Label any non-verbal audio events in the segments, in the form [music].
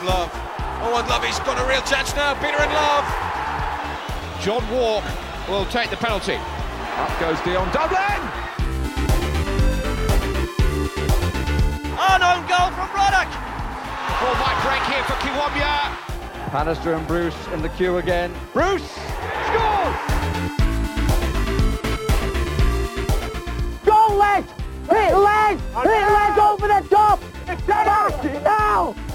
And Love. Oh, and Love, he's got a real chance now. Peter and Love. John Walk will take the penalty. Up goes Dion Dublin. An own goal from Ruddock. Ball might break here for Kiwomya. Bannister and Bruce in the queue again. Bruce scores. Go leg! Hit leg! Hit leg over the top! Back now!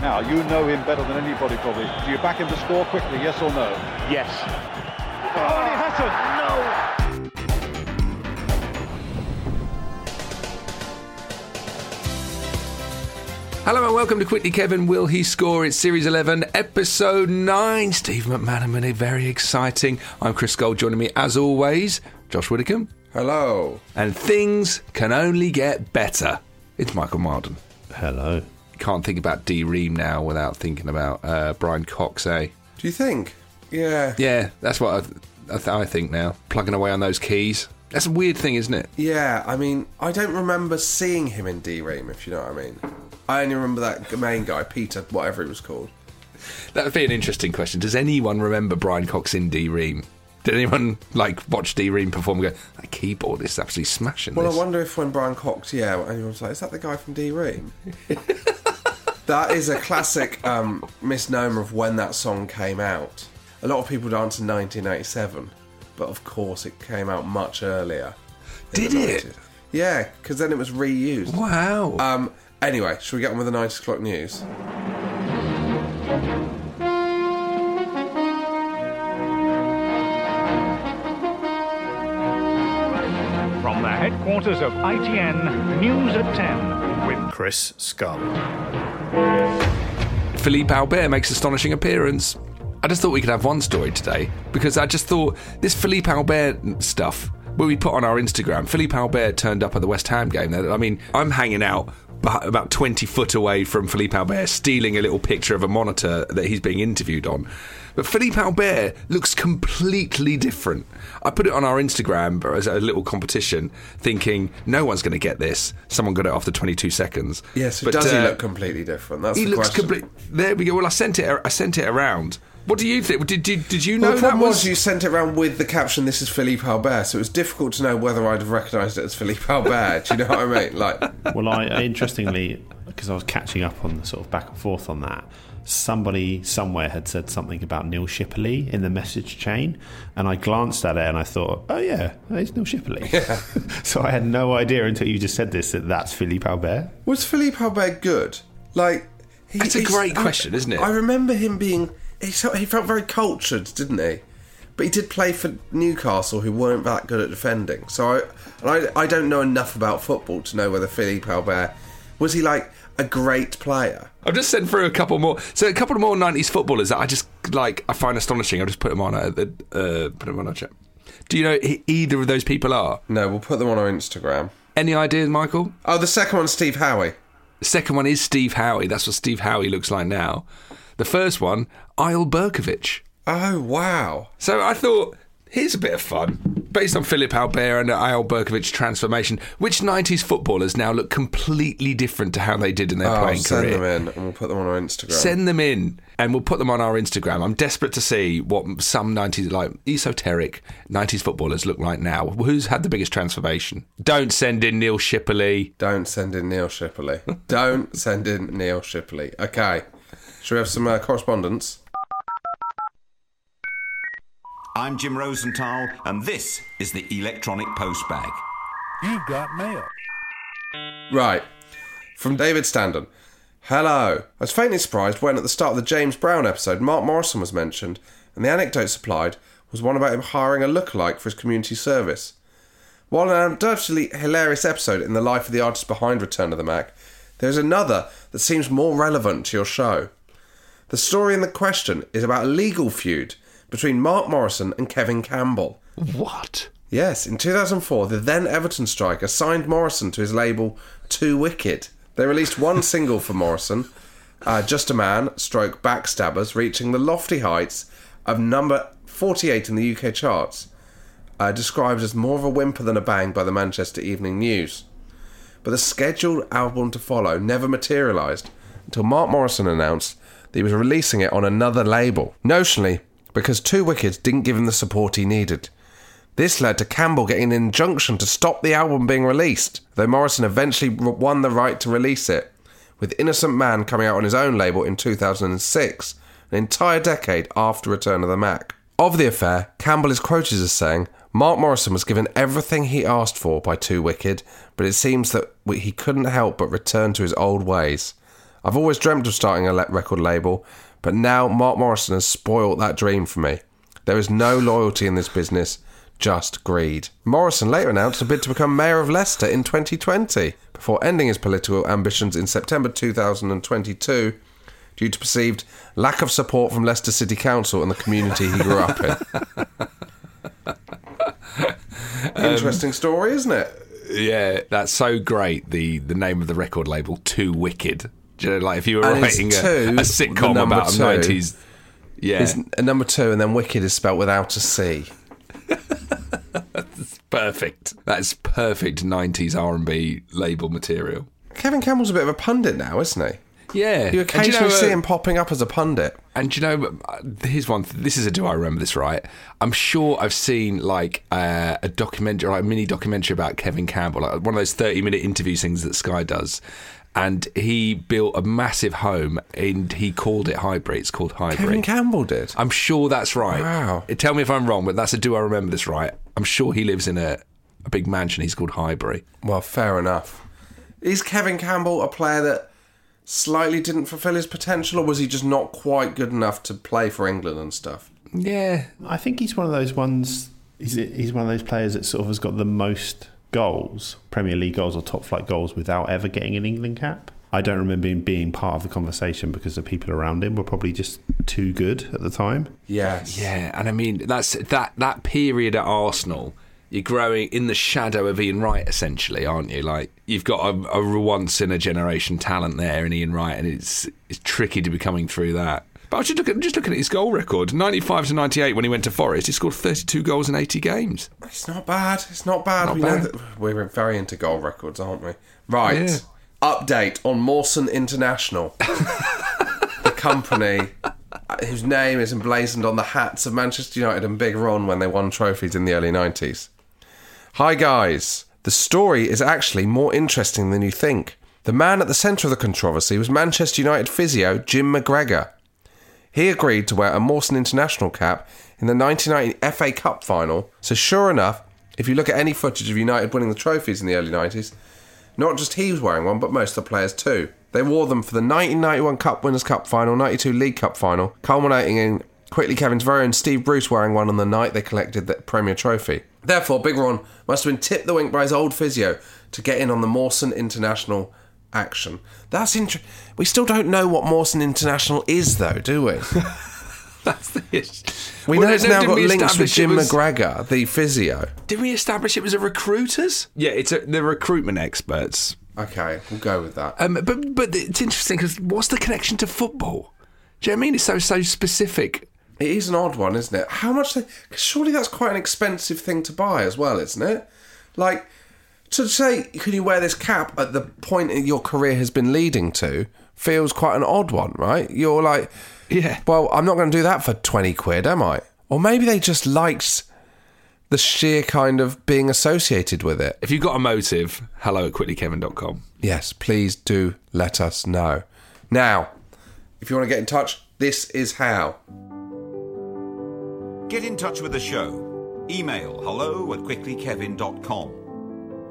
Now, you know him better than anybody probably. Do you back him to score quickly, yes or no? Yes. Oh, he hasn't! Hello and welcome to Quickly Kevin. Will he score? It's Series 11, Episode 9. Steve McManaman, a very exciting. I'm Chris Scull, joining me as always, Josh Widdicombe. Hello. And things can only get better. It's Michael Marden. Hello. Can't think about D Ream now without thinking about uh, Brian Cox, eh? Do you think? Yeah. Yeah, that's what I, I, th- I think now. Plugging away on those keys. That's a weird thing, isn't it? Yeah, I mean, I don't remember seeing him in D Ream, if you know what I mean. I only remember that main guy, Peter, whatever he was called. That would be an interesting question. Does anyone remember Brian Cox in D Ream? Did anyone like watch D Ream perform and go, that keyboard is absolutely smashing Well, this? I wonder if when Brian Cox, yeah, anyone was like, is that the guy from D Ream? [laughs] that is a classic um, misnomer of when that song came out. A lot of people dance in 1987, but of course it came out much earlier. Did it? 90s. Yeah, because then it was reused. Wow. Um, anyway, shall we get on with the 9 o'clock news? From the headquarters of ITN, News at 10 with Chris Scull. Philippe Albert makes astonishing appearance. I just thought we could have one story today because I just thought this Philippe Albert stuff where we put on our Instagram. Philippe Albert turned up at the West Ham game. I mean, I'm hanging out about 20 foot away from Philippe Albert, stealing a little picture of a monitor that he's being interviewed on. But Philippe Albert looks completely different. I put it on our Instagram as a little competition, thinking no one's going to get this. Someone got it after 22 seconds. Yes, But, does he uh, look completely different? That's he looks question. complete. There we go. Well, I sent it. I sent it around. What do you think? Did did, did you know Well, the that problem was? was you sent it around with the caption "This is Philippe Albert," so it was difficult to know whether I'd have recognised it as Philippe Albert. Do you know what I mean? Like, [laughs] Well, I interestingly, because I was catching up on the sort of back and forth on that, somebody somewhere had said something about Neil Shipperley in the message chain, and I glanced at it and I thought, oh yeah, it's Neil Shipperley. [laughs] so I had no idea until you just said this that that's Philippe Albert. was Philippe Albert good? Like, he, That's a he's- great I- question, isn't it? I remember him being. He, felt very cultured, didn't he? But he did play for Newcastle, who weren't that good at defending. So I, and I, I don't know enough about football to know whether Philippe Albert was he like a great player. I've just sent through a couple more. So a couple of more '90s footballers that I just like. I find astonishing. I'll just put them on. Uh, uh, put them on our chat. Do you know who either of those people are? No, we'll put them on our Instagram. Any ideas, Michael? Oh, the second one's Steve Howie. The second one is Steve Howie. That's what Steve Howie looks like now. The first one, Eyal Berkovic. Oh wow! So I thought, here's a bit of fun. Based on Philippe Albert and Eyal Berkovic transformation, which 90s footballers now look completely different to how they did in their Oh, playing send career. them in, and we'll put them on our Instagram. Send them in, and we'll put them on our Instagram. I'm desperate to see what some 90s, like esoteric 90s footballers look like now. Who's had the biggest transformation? Don't send in Neil Shipperley. Don't send in Neil Shipperley. [laughs] Don't send in Neil Shipperley. Okay. Should we have some uh, correspondence? I'm Jim Rosenthal, and this is the Electronic Postbag. You've got mail. Right. From David Standen. Hello. I was faintly surprised when, at the start of the James Brown episode, Mark Morrison was mentioned, and the anecdote supplied was one about him hiring a lookalike for his community service. While an undoubtedly hilarious episode in the life of the artist behind Return of the Mack, there is another that seems more relevant to your show. The story in the question is about a legal feud between Mark Morrison and Kevin Campbell. What? Yes, in 2004, the then Everton striker signed Morrison to his label Too Wicked. They released one single for Morrison, uh, Just a Man, stroke Backstabbers, reaching the lofty heights of number 48 in the UK charts, uh, described as more of a whimper than a bang by the Manchester Evening News. But the scheduled album to follow never materialised until Mark Morrison announced that he was releasing it on another label. Notionally, because Two Wicked didn't give him the support he needed. This led to Campbell getting an injunction to stop the album being released, though Morrison eventually won the right to release it, with Innocent Man coming out on his own label in 2006, an entire decade after Return of the Mack. Of the affair, Campbell is quoted as saying, Mark Morrison was given everything he asked for by Two Wicked, but it seems that he couldn't help but return to his old ways. I've always dreamt of starting a record label, but now Mark Morrison has spoilt that dream for me. There is no loyalty in this business, just greed. Morrison later announced a bid to become mayor of Leicester in 2020, before ending his political ambitions in September 2022 due to perceived lack of support from Leicester City Council and the community he grew up in. [laughs] Interesting story, isn't it? Yeah, that's so great. The the name of the record label, Too Wicked. Do you know, like if you were And writing a, two, a sitcom about nineties, yeah, Is number two, and then Wicked is spelt without a C. [laughs] perfect. That's perfect nineties R and B label material. Kevin Campbell's a bit of a pundit now, isn't he? Yeah, You occasionally know, uh, see him popping up as a pundit. And do you know, uh, here's one. This is a do I remember this right? I'm sure I've seen like uh, a documentary, like a mini documentary about Kevin Campbell, like one of those 30 minute interview things that Sky does. And he built a massive home, and he called it Highbury. It's called Highbury. Kevin Campbell did. I'm sure that's right. Wow. Uh, tell me if I'm wrong, but that's a do I remember this right? I'm sure he lives in a, a big mansion. He's called Highbury. Well, fair enough. Is Kevin Campbell a player that slightly didn't fulfil his potential, or was he just not quite good enough to play for England and stuff? Yeah, I think he's one of those ones. He's he's one of those players that sort of has got the most goals, Premier League goals or top flight goals, without ever getting an England cap. I don't remember him being part of the conversation because the people around him were probably just too good at the time. Yes. Yeah, and I mean that's that that period at Arsenal. You're growing in the shadow of Ian Wright, essentially, aren't you? Like you've got a, a once in a generation talent there in Ian Wright, and it's it's tricky to be coming through that. But I was just looking, just looking at his goal record. 95 to 98 when he went to Forest, he scored 32 goals in 80 games. It's not bad. It's not bad. Not we bad. know that we're very into goal records, aren't we? Right. Yeah. Update on Mawson International, [laughs] the company uh, whose name is emblazoned on the hats of Manchester United and Big Ron when they won trophies in the early 90s. Hi, guys. The story is actually more interesting than you think. The man at the centre of the controversy was Manchester United physio Jim McGregor. He agreed to wear a Mawson International cap in the 1990 FA Cup final. So, sure enough, if you look at any footage of United winning the trophies in the early 90s, not just he was wearing one, but most of the players too. They wore them for the 1991 Cup Winners' Cup final, 92 League Cup final, culminating in quickly Kevin's very own Steve Bruce wearing one on the night they collected the Premier Trophy. Therefore, Big Ron must have been tipped the wink by his old physio to get in on the Mawson International action. That's interesting. We still don't know what Mawson International is, though, do we? [laughs] That's the issue. We Well, know it's no, now got links with Jim was- McGregor, the physio. Did we establish it was a recruiters? Yeah, it's a, the recruitment experts. Okay, we'll go with that. Um, but but it's interesting because what's the connection to football? Do you know what I mean? It's so so specific. It is an odd one, isn't it? How much? They, surely that's quite an expensive thing to buy as well, isn't it? Like to say, can you wear this cap at the point your career has been leading to? Feels quite an odd one, right? You're like, yeah. Well, I'm not going to do that for twenty quid, am I? Or maybe they just liked the sheer kind of being associated with it. If you've got a motive, hello at quicklykevin.com. Yes, please do let us know. Now, if you want to get in touch, this is how. Get in touch with the show. Email hello at quicklykevin.com.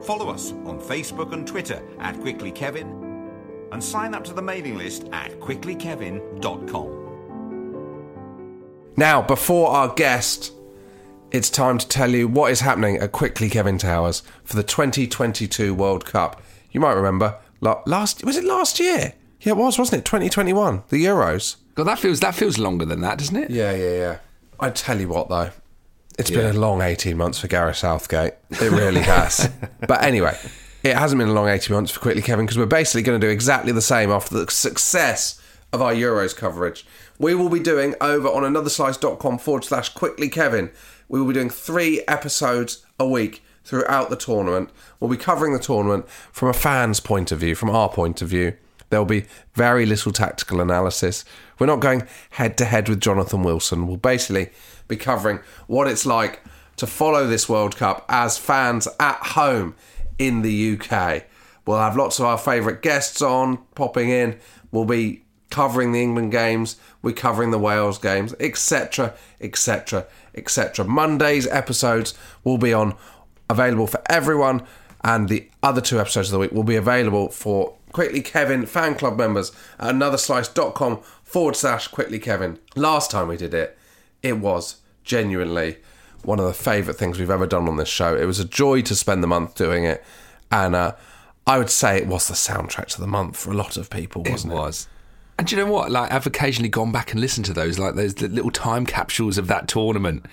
Follow us on Facebook and Twitter at quicklykevin. And sign up to the mailing list at quicklykevin.com. Now, before our guest, it's time to tell you what is happening at Quickly Kevin Towers for the 2022 World Cup. You might remember last was it last year? Yeah, it was, wasn't it? 2021, the Euros. God, that feels that feels longer than that, doesn't it? Yeah, yeah, yeah. I tell you what, though, it's Yeah. been a long 18 months for Gareth Southgate. It really has. [laughs] but anyway, it hasn't been a long 18 months for Quickly Kevin because we're basically going to do exactly the same after the success of our Euros coverage. We will be doing over on anotherslice.com forward slash Quickly Kevin. We will be doing three episodes a week throughout the tournament. We'll be covering the tournament from a fan's point of view, from our point of view. There'll be very little tactical analysis. We're not going head to head with Jonathan Wilson. We'll basically be covering what it's like to follow this World Cup as fans at home in the UK. We'll have lots of our favourite guests on popping in. We'll be covering the England games. We're covering the Wales games, etc., etc., etc. Monday's episodes will be on available for everyone, and the other two episodes of the week will be available for Quickly Kevin fan club members at anotherslice.com forward slash Quickly Kevin. Last time we did it, it was genuinely one of the favourite things we've ever done on this show. It was a joy to spend the month doing it, and uh, I would say it was the soundtrack to the month for a lot of people, wasn't it? was. And do you know what? Like I've occasionally gone back and listened to those, like those little time capsules of that tournament.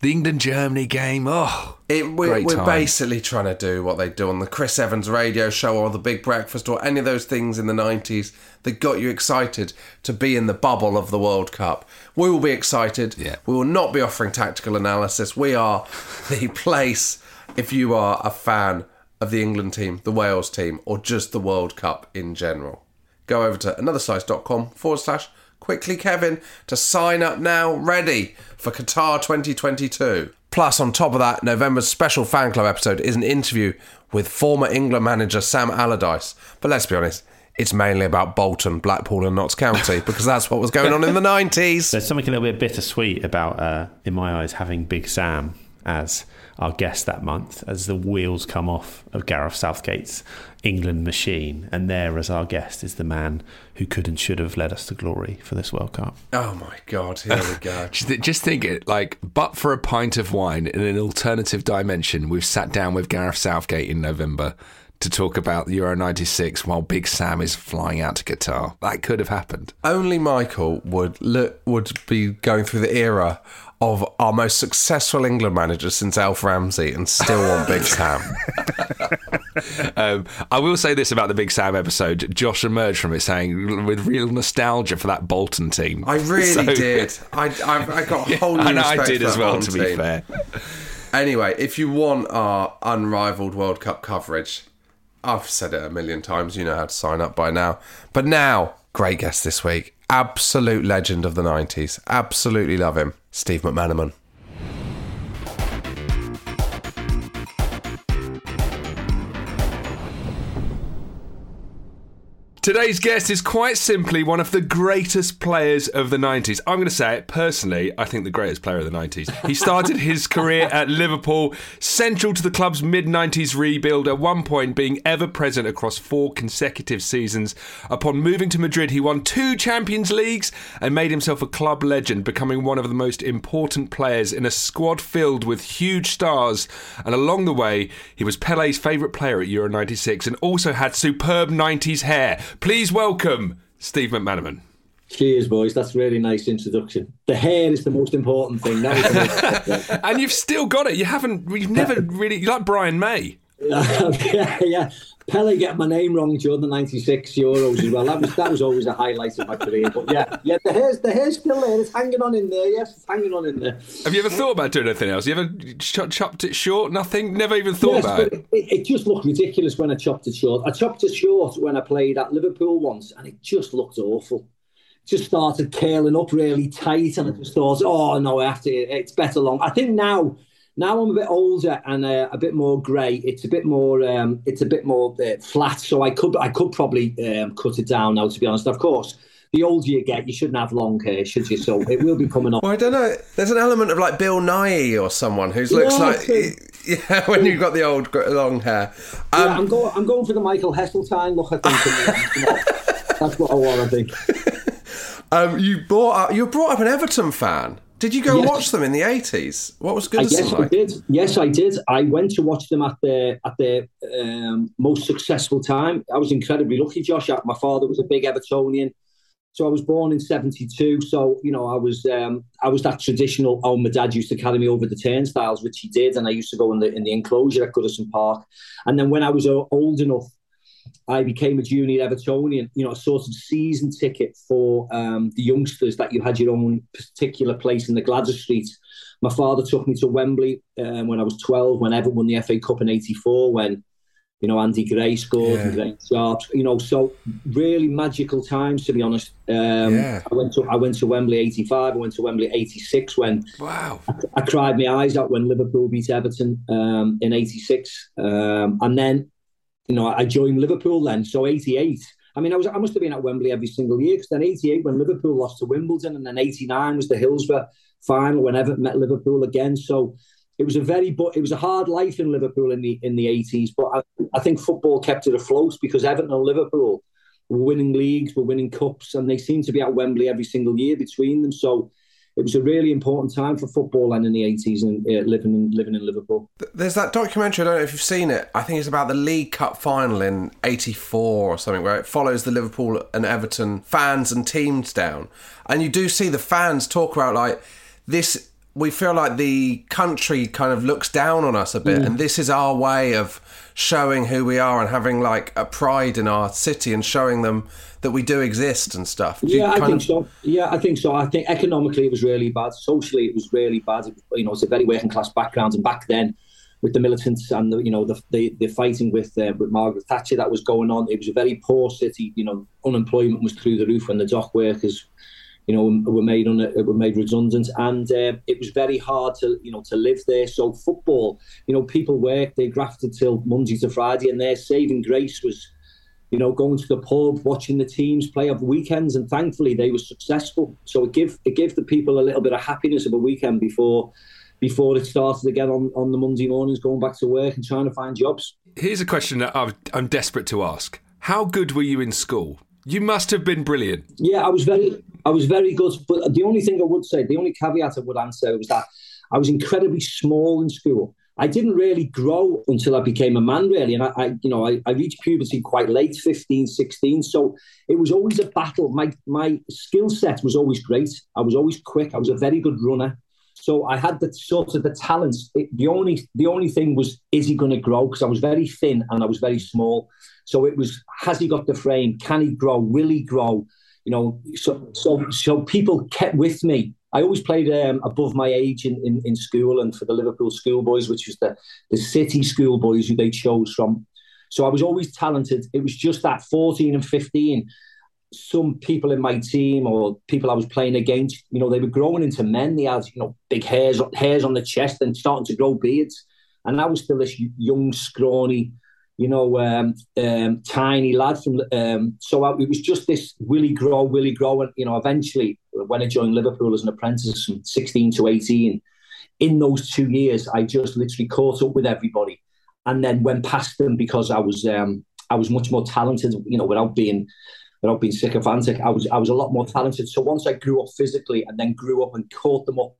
The England Germany game. Oh, It, we're we're basically trying to do what they do on the Chris Evans radio show or the Big Breakfast or any of those things in the 90s that got you excited to be in the bubble of the World Cup. We will be excited. Yeah. We will not be offering tactical analysis. We are [laughs] the place if you are a fan of the England team, the Wales team, or just the World Cup in general. Go over to anotherslice.com forward slash quickly Kevin to sign up now, ready for Qatar 2022. Plus, on top of that, November's special fan club episode is an interview with former England manager Sam Allardyce. But let's be honest, it's mainly about Bolton, Blackpool, and Notts County [laughs] because that's what was going on in the [laughs] 90s. There's something a little bit bittersweet about, uh, in my eyes, having Big Sam as our guest that month as the wheels come off of Gareth Southgate's England machine. And there, as our guest, is the man who could and should have led us to glory for this World Cup. Oh my God, here we go. [laughs] Just, just think it like, but for a pint of wine in an alternative dimension, we've sat down with Gareth Southgate in November to talk about Euro '96 while Big Sam is flying out to Qatar. That could have happened. Only Michael would look, would be going through the era of our most successful England manager since Alf Ramsey and still want Big [laughs] Sam. Um, I will say this about the Big Sam episode: Josh emerged from it saying with real nostalgia for that Bolton team. I really So- did. I, I, I got [laughs] a whole new and I did as well. Bolton To be team. fair, Anyway, if you want our unrivaled World Cup coverage, I've said it a million times. You know how to sign up by now. But now, great guest this week. Absolute legend of the 90s. Absolutely love him. Steve McManaman. Today's guest is quite simply one of the greatest players of the 90s. I'm going to say it personally, I think the greatest player of the 90s. He started his career at Liverpool, central to the club's mid 90s rebuild, at one point being ever present across four consecutive seasons. Upon moving to Madrid, he won two Champions Leagues and made himself a club legend, becoming one of the most important players in a squad filled with huge stars. And along the way, he was Pele's favourite player at Euro 96 and also had superb 90s hair. Please welcome Steve McManaman. Cheers, boys. That's a really nice introduction. The hair is the most important thing. Now we can- and you've still got it. You haven't. You've never really. You're like Brian May. [laughs] yeah, yeah. Pele get my name wrong during the '96 Euros as well. That was that was always a highlight of my career. But yeah, yeah, the hair's the hair's still there. It's hanging on in there. Yes, it's hanging on in there. Have you ever thought about doing anything else? You ever ch- chopped it short? Nothing. Never even thought Yes, about it. it. It just looked ridiculous when I chopped it short. I chopped it short when I played at Liverpool once, and it just looked awful. Just started curling up really tight, and I just thought, oh no, I have to. It's better long. I think now, now I'm a bit older and uh, a bit more grey. It's a bit more, um, it's a bit more uh, flat. So I could, I could probably um, cut it down now. To be honest, of course. The older you get, you shouldn't have long hair, should you? So it will be coming off. Well, I don't know. There's an element of like Bill Nye or someone who looks Yeah, like [laughs] yeah when you've got the old long hair. Um, yeah, I'm going. I'm going for the Michael Heseltine look. I think. You [laughs] That's what I want. I think. Um, you brought up, you were brought up an Everton fan. Did you go Yes. watch them in the eighties? What was I, Goodison yes, I like? did. Yes, I did. I went to watch them at their at their um, most successful time. I was incredibly lucky, Josh. My father was a big Evertonian, so I was born in '72. So you know, I was um, I was that traditional. Oh, my dad used to carry me over the turnstiles, which he did, and I used to go in the in the enclosure at Goodison Park. And then when I was old enough, I became a junior Evertonian, you know, a sort of season ticket for um, the youngsters that you had your own particular place in the Gwladys Street. My father took me to Wembley um, when I was 12, when Everton won the FA Cup in 84, when, you know, Andy Gray scored and Yeah. Graeme Sharps, you know, so really magical times, to be honest. Um, Yeah. I went to I went to Wembley 85, I went to Wembley 86 when Wow. I cried my eyes out when Liverpool beat Everton um, in '86, um, and then you know I joined Liverpool then. So '88. I mean, I was I must have been at Wembley every single year because then '88 when Liverpool lost to Wimbledon, and then '89 was the Hillsborough final when Everton met Liverpool again. So it was a very but it was a hard life in Liverpool in the in the '80s. But I, I think football kept it afloat because Everton and Liverpool were winning leagues, were winning cups, and they seemed to be at Wembley every single year between them. So it was a really important time for football and in the 80s and uh, living in living in Liverpool. There's that documentary. I don't know if you've seen it. I think it's about the League Cup final in '84 or something, where it follows the Liverpool and Everton fans and teams down, and you do see the fans talk about like this. We feel like the country kind of looks down on us a bit, Mm. and this is our way of showing who we are and having like a pride in our city and showing them that we do exist and stuff. Do Yeah, I think of- so. Yeah, I think so. I think economically it was really bad. Socially it was really bad. It was, you know, it's a very working class background, and back then with the militants and the, you know the the, the fighting with uh, with Margaret Thatcher that was going on, it was a very poor city. You know, unemployment was through the roof when the dock workers. You know, were made on were made redundant, and uh, it was very hard to you know to live there. So football, you know, people worked, they grafted till Monday to Friday, and their saving grace was you know, going to the pub, watching the teams play over weekends, and thankfully they were successful. So it gave it gave the people a little bit of happiness of a weekend before before it started again on, on the Monday mornings, going back to work and trying to find jobs. Here's a question that I'm, I'm desperate to ask. How good were you in school? You must have been brilliant. Yeah, I was very I was very good. But the only thing I would say, the only caveat I would answer was that I was incredibly small in school. I didn't really grow until I became a man, really. And I, I you know, I, I reached puberty quite late, 15, 16. So it was always a battle. My my skill set was always great. I was always quick. I was a very good runner. So I had the sort of the talents. It, the only the only thing was, is he going to grow? Because I was very thin and I was very small. So it was, has he got the frame? Can he grow? Will he grow? You know, so so so people kept with me. I always played um, above my age in, in, in school and for the Liverpool schoolboys, which was the, the city schoolboys who they chose from. So I was always talented. It was just that 14 and 15, some people in my team or people I was playing against, you know, they were growing into men. They had, you know, big hairs, hairs on the chest and starting to grow beards. And I was still this young, scrawny, you know, um, um, tiny lad from. Um, so I, it was just this Willie grow, Willie grow, and you know, eventually when I joined Liverpool as an apprentice from 16 to 18, in those two years, I just literally caught up with everybody, and then went past them because I was um, I was much more talented. You know, without being without being sycophantic, I was I was a lot more talented. So once I grew up physically, and then grew up and caught them up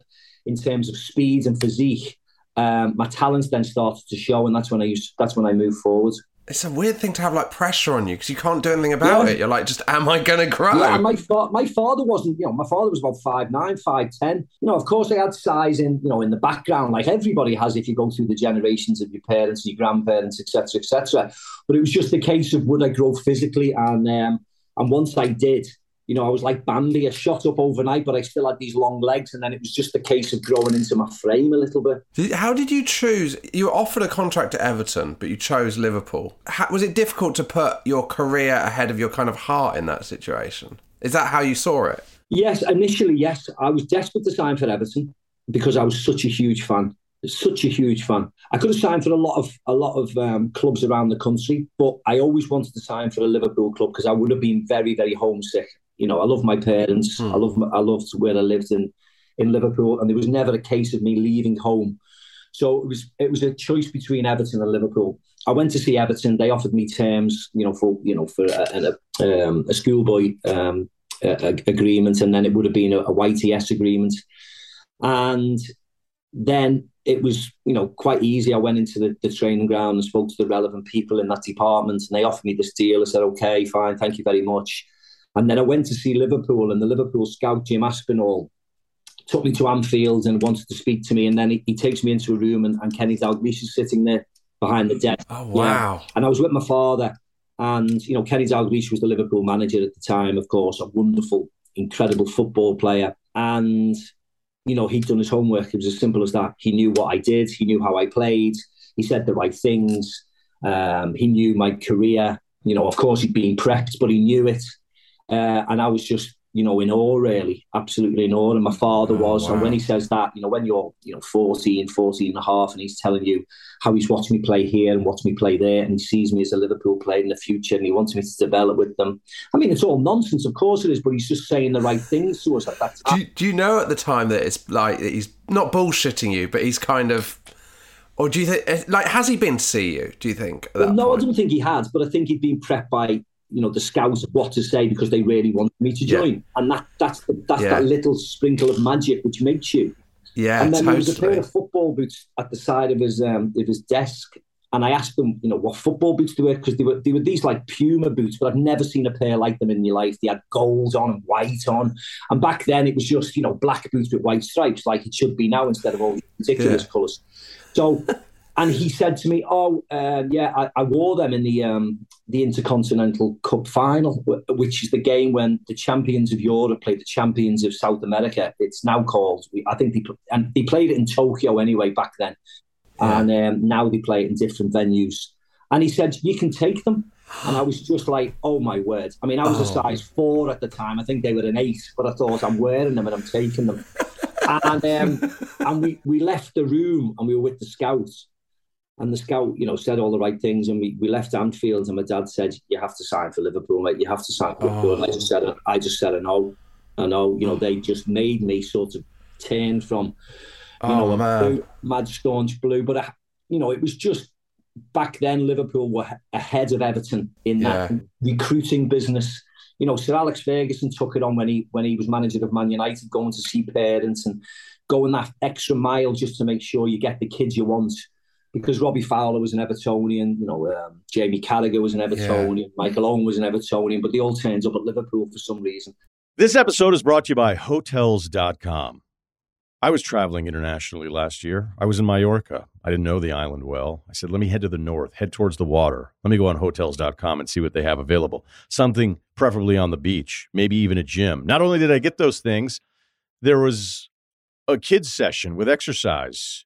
in terms of speed and physique um, my talents then started to show, and that's when I used. That's when I moved forward. It's a weird thing to have like pressure on you because you can't do anything about Yeah. it. You're like, just am I going to grow? Yeah, my fa- my father wasn't, you know, my father was about five nine, five ten. You know, of course, I had size in, you know, in the background, like everybody has if you go through the generations of your parents, your grandparents, etc., etc. But it was just a case of would I grow physically, and um, and once I did, you know, I was like Bambi, I shot up overnight, but I still had these long legs, and then it was just a case of growing into my frame a little bit. How did you choose? You were offered a contract at Everton, but you chose Liverpool. How, was it difficult to put your career ahead of your kind of heart in that situation? Is that how you saw it? Yes, initially, yes. I was desperate to sign for Everton because I was such a huge fan. Such a huge fan. I could have signed for a lot of a lot of um, clubs around the country, but I always wanted to sign for a Liverpool club because I would have been very, very homesick. You know, I love my parents. I love I loved where I lived in in Liverpool, and there was never a case of me leaving home. So it was it was a choice between Everton and Liverpool. I went to see Everton. They offered me terms, you know, for you know for a, a, um, a schoolboy um, a- agreement, and then it would have been a, a YTS agreement. And then it was, you know, quite easy. I went into the, the training ground and spoke to the relevant people in that department, and they offered me this deal. I said, "Okay, fine, thank you very much." And then I went to see Liverpool, and the Liverpool scout Jim Aspinall took me to Anfield and wanted to speak to me. And then he, he takes me into a room, and, and Kenny Dalglish is sitting there behind the desk. Oh, wow. And I was with my father, and you know, Kenny Dalglish was the Liverpool manager at the time, of course, a wonderful, incredible football player. And you know, he'd done his homework. It was as simple as that. He knew what I did. He knew how I played. He said the right things. Um, he knew my career. You know, of course, he'd been prepped, but he knew it. Uh, and I was just, you know, in awe, really, absolutely in awe. And my father oh, was. And when he says that, you know, when you're, you know, 14, 14 and a half, and he's telling you how he's watched me play here and watched me play there, and he sees me as a Liverpool player in the future, and he wants me to develop with them. I mean, it's all nonsense, of course it is, but he's just saying the right things to us at that time. Do you, do you know at the time that it's like that he's not bullshitting you, but he's kind of, or do you think eh, like has he been to see you? Do you think? Well, no, point? I don't think he has, but I think he'd been prepped by you know the scouts what to say because they really wanted me to Yeah. join, and that that's the, that's Yeah. that little sprinkle of magic which makes you. Yeah, and then there was a pair of football boots at the side of his um, of his desk, and I asked them, you know, what football boots they were because they were they were these like Puma boots, but I've never seen a pair like them in my life. They had gold on and white on, and back then it was just you know black boots with white stripes, like it should be now instead of all these ridiculous Yeah. colours. So. And he said to me, "Oh, um, yeah, I, I wore them in the um, the Intercontinental Cup final, which is the game when the champions of Europe played the champions of South America. It's now called. I think they and they played it in Tokyo anyway back then, and um, now they play it in different venues. And he said, "You can take them." And I was just like, "Oh my word!" I mean, I was a Oh. size four at the time. I think they were an eight, but I thought I'm wearing them and I'm taking them. [laughs] and um, and we we left the room and we were with the scouts. And the scout, you know, said all the right things, and we, we left Anfield. And my dad said, "You have to sign for Liverpool, mate. You have to sign for Liverpool." And I just said, "I just said a no, a no." You know, they just made me sort of turn from, you Oh, know, a man. blue, mad staunch blue. But I, you know, it was just back then. Liverpool were ahead of Everton in that Yeah. recruiting business. You know, Sir Alex Ferguson took it on when he when he was manager of Man United, going to see parents and going that extra mile just to make sure you get the kids you want. Because Robbie Fowler was an Evertonian, you know, um, Jamie Carragher was an Evertonian, Michael Owen was an Evertonian, but they all turned up at Liverpool for some reason. This episode is brought to you by Hotels.com. I was traveling internationally last year. I was in Mallorca. I didn't know the island well. I said, let me head to the north, head towards the water. Let me go on Hotels.com and see what they have available. Something preferably on the beach, maybe even a gym. Not only did I get those things, there was a kids' session with exercise,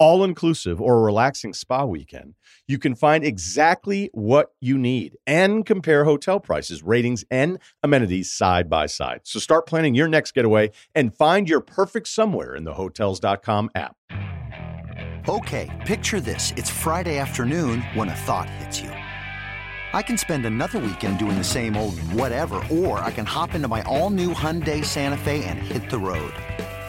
all inclusive or a relaxing spa weekend, you can find exactly what you need and compare hotel prices, ratings, and amenities side by side. So start planning your next getaway and find your perfect somewhere in the hotels.com app. Okay, picture this. It's Friday afternoon when a thought hits you. I can spend another weekend doing the same old whatever, or I can hop into my all new Hyundai Santa Fe and hit the road.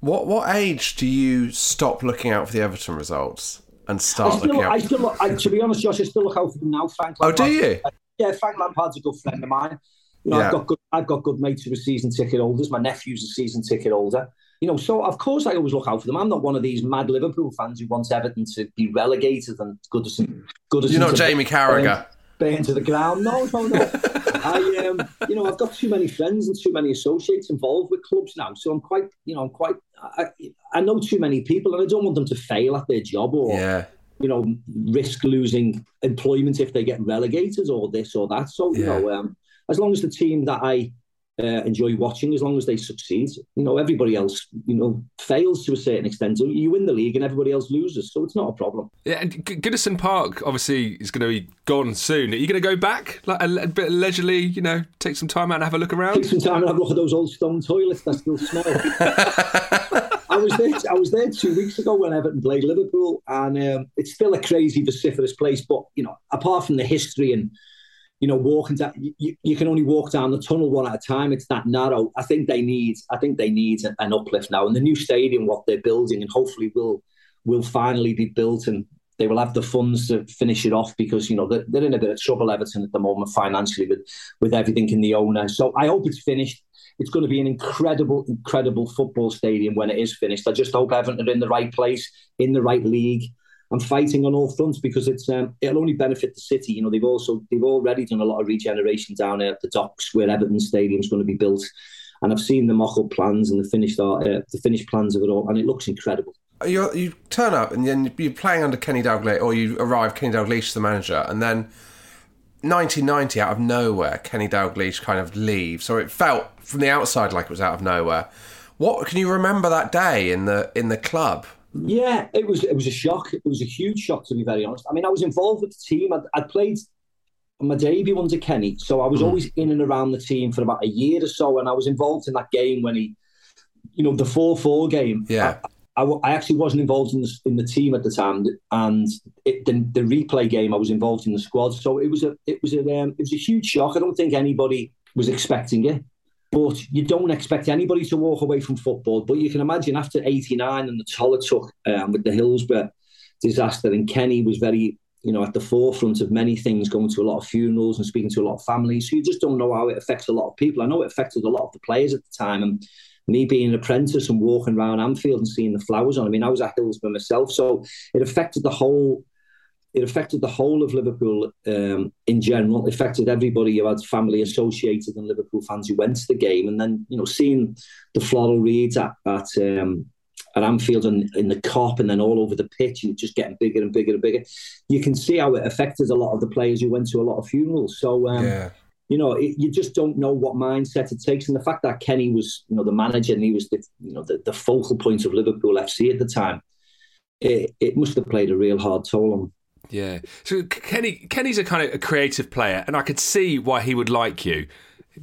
What what age do you stop looking out for the Everton results and start still, looking out? I still look, I, to be honest, Josh, I still look out for them now. Frank. Oh, do you? Yeah, Frank Lampard's a good friend of mine. You know, Yeah. I've got good, I've got good mates who are season ticket holders. My nephew's a season ticket holder. You know, so of course I always look out for them. I'm not one of these mad Liverpool fans who wants Everton to be relegated and Goodison. Goodison You're not Jamie Carragher. Burn to the ground. No, no, no. I, um, you know, I've got too many friends and too many associates involved with clubs now, so I'm quite, you know, I'm quite. I, I know too many people, and I don't want them to fail at their job or Yeah. you know, risk losing employment if they get relegated or this or that. So, you Yeah. know, um, as long as the team that I uh, enjoy watching, as long as they succeed, you know, everybody else, you know, fails to a certain extent. So You win the league and everybody else loses. So it's not a problem. Yeah, and G- Goodison Park obviously is going to be gone soon. Are you going to go back like a, le- bit leisurely? You know, take some time out and have a look around. Take some time and have a look at those old stone toilets that still smell. [laughs] I was there. I was there two weeks ago when Everton played Liverpool, and um, it's still a crazy, vociferous place. But you know, apart from the history and you know, walking down, you, you can only walk down the tunnel one at a time. It's that narrow. I think they need. I think they need an uplift now, and the new stadium, what they're building, and hopefully will will finally be built and. They will have the funds to finish it off because you know they're, they're in a bit of trouble, Everton, at the moment financially with with everything in the owner. So I hope it's finished it's going to be an incredible, incredible football stadium when it is finished. I just hope Everton are in the right place, in the right league, and fighting on all fronts because it's um, it'll only benefit the city. You know, they've also they've already done a lot of regeneration down at the docks where Everton Stadium's going to be built, and I've seen the mock-up plans and the finished art, uh, the finished plans of it all, and it looks incredible. You you turn up and then you're playing under Kenny Dalglish, or you arrive Kenny Dalglish, the manager, and then 1990 out of nowhere, Kenny Dalglish kind of leaves. So it felt from the outside like it was out of nowhere. What can you remember that day in the in the club? Yeah, it was it was a shock. It was a huge shock to be very honest. I mean, I was involved with the team. I'd, I'd played my debut under Kenny, so I was always in and around the team for about a year or so, and I was involved in that game when he, you know, the four four game. Yeah. I, I, I actually wasn't involved in the, in the team at the time, and it, the, the replay game I was involved in the squad. So it was a it was a um, it was a huge shock. I don't think anybody was expecting it, but you don't expect anybody to walk away from football. But you can imagine after '89 and the toll it took um, with the Hillsborough disaster, and Kenny was very you know at the forefront of many things, going to a lot of funerals and speaking to a lot of families. So you just don't know how it affects a lot of people. I know it affected a lot of the players at the time, and me being an apprentice and walking around Anfield and seeing the flowers on. I mean, I was at Hillsborough myself, so it affected the whole. It affected the whole of Liverpool um, in general. It affected everybody who had family associated and Liverpool fans who went to the game, and then you know seeing the floral reeds at at, um, at Anfield and in the Kop, and then all over the pitch, and just getting bigger and bigger and bigger. You can see how it affected a lot of the players who went to a lot of funerals. So um, Yeah. you know, it, you just don't know what mindset it takes. And the fact that Kenny was, you know, the manager and he was the, you know, the, the focal point of Liverpool FC at the time, it, it must have played a real hard toll on. Yeah. So Kenny Kenny's a kind of a creative player, and I could see why he would like you.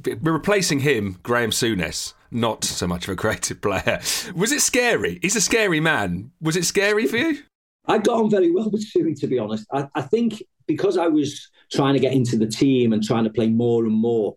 We're replacing him, Graham Souness, not so much of a [laughs] creative player. Was it scary? He's a scary man. Was it scary for you? I got on very well with Souey, to be honest. I, I think because I was trying to get into the team and trying to play more and more,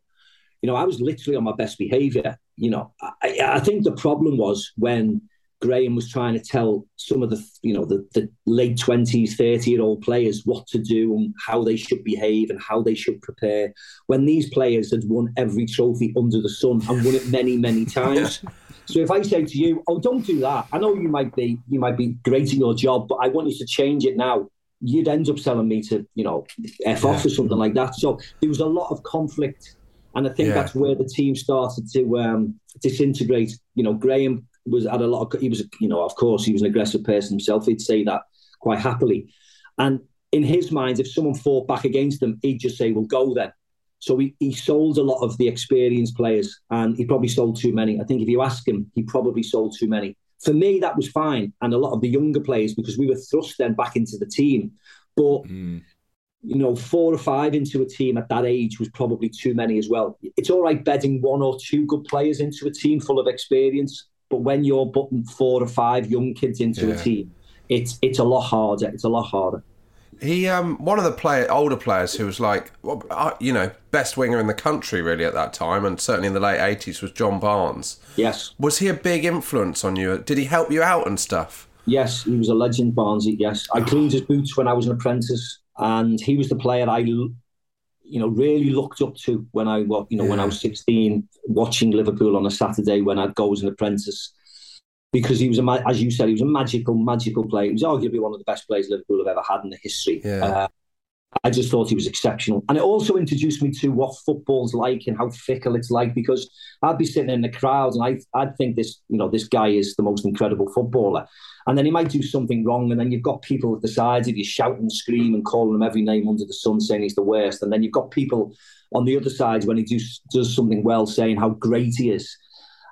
you know, I was literally on my best behaviour. You know, I, I think the problem was when Graham was trying to tell some of the, you know, the, the late twenties, thirty-year-old players what to do and how they should behave and how they should prepare. When these players had won every trophy under the sun and won it many, many [laughs] times. So if I say to you, "Oh, don't do that," I know you might be you might be great at your job, but I want you to change it now. You'd end up telling me to, you know, f off or something like that. So there was a lot of conflict And I think Yeah. that's where the team started to um, disintegrate. You know, Graham was had a lot of, he was, you know, of course, he was an aggressive person himself. He'd say that quite happily. And in his mind, if someone fought back against him, he'd just say, well, go then. So he, he sold a lot of the experienced players and he probably sold too many. I think if you ask him, he probably sold too many. For me, that was fine. And a lot of the younger players, because we were thrust then back into the team. But mm. you know, four or five into a team at that age was probably too many as well. It's all right bedding one or two good players into a team full of experience, but when you're putting four or five young kids into Yeah. a team, it's it's a lot harder. It's a lot harder. He, um, one of the player, older players who was like, uh, you know, best winger in the country really at that time, and certainly in the late eighties was John Barnes. Yes. Was he a big influence on you? Did he help you out and stuff? Yes, he was a legend, Barnesy. Yes, I cleaned his boots when I was an apprentice, and he was the player I, you know, really looked up to when I, you know, when I was sixteen, watching Liverpool on a Saturday when I'd go as an apprentice, because he was a, as you said, he was a magical, magical player. He was arguably one of the best players Liverpool have ever had in the history. Yeah. Uh, I just thought he was exceptional. And it also introduced me to what football's like and how fickle it's like because I'd be sitting in the crowd and I, I'd think this, you know, this guy is the most incredible footballer. And then he might do something wrong. And then you've got people at the sides of you shouting and screaming and calling him every name under the sun, saying he's the worst. And then you've got people on the other side when he does, does something well, saying how great he is.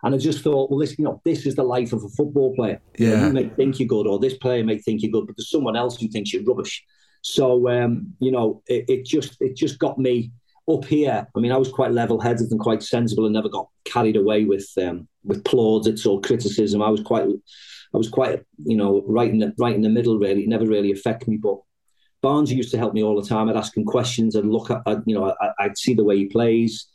And I just thought, well, this, you know, this is the life of a football player. You know, Yeah. you may think you're good, or this player may think you're good, but there's someone else who thinks you're rubbish. So, um, you know, it, it just it just got me up here. I mean, I was quite level-headed and quite sensible, and never got carried away with um, with plaudits or criticism. I was quite, I was quite, you know, right in the right in the middle. Really, it never really affected me. But Barnes used to help me all the time. I'd ask him questions. I'd look at, I'd, you know, I, I'd see the way he plays.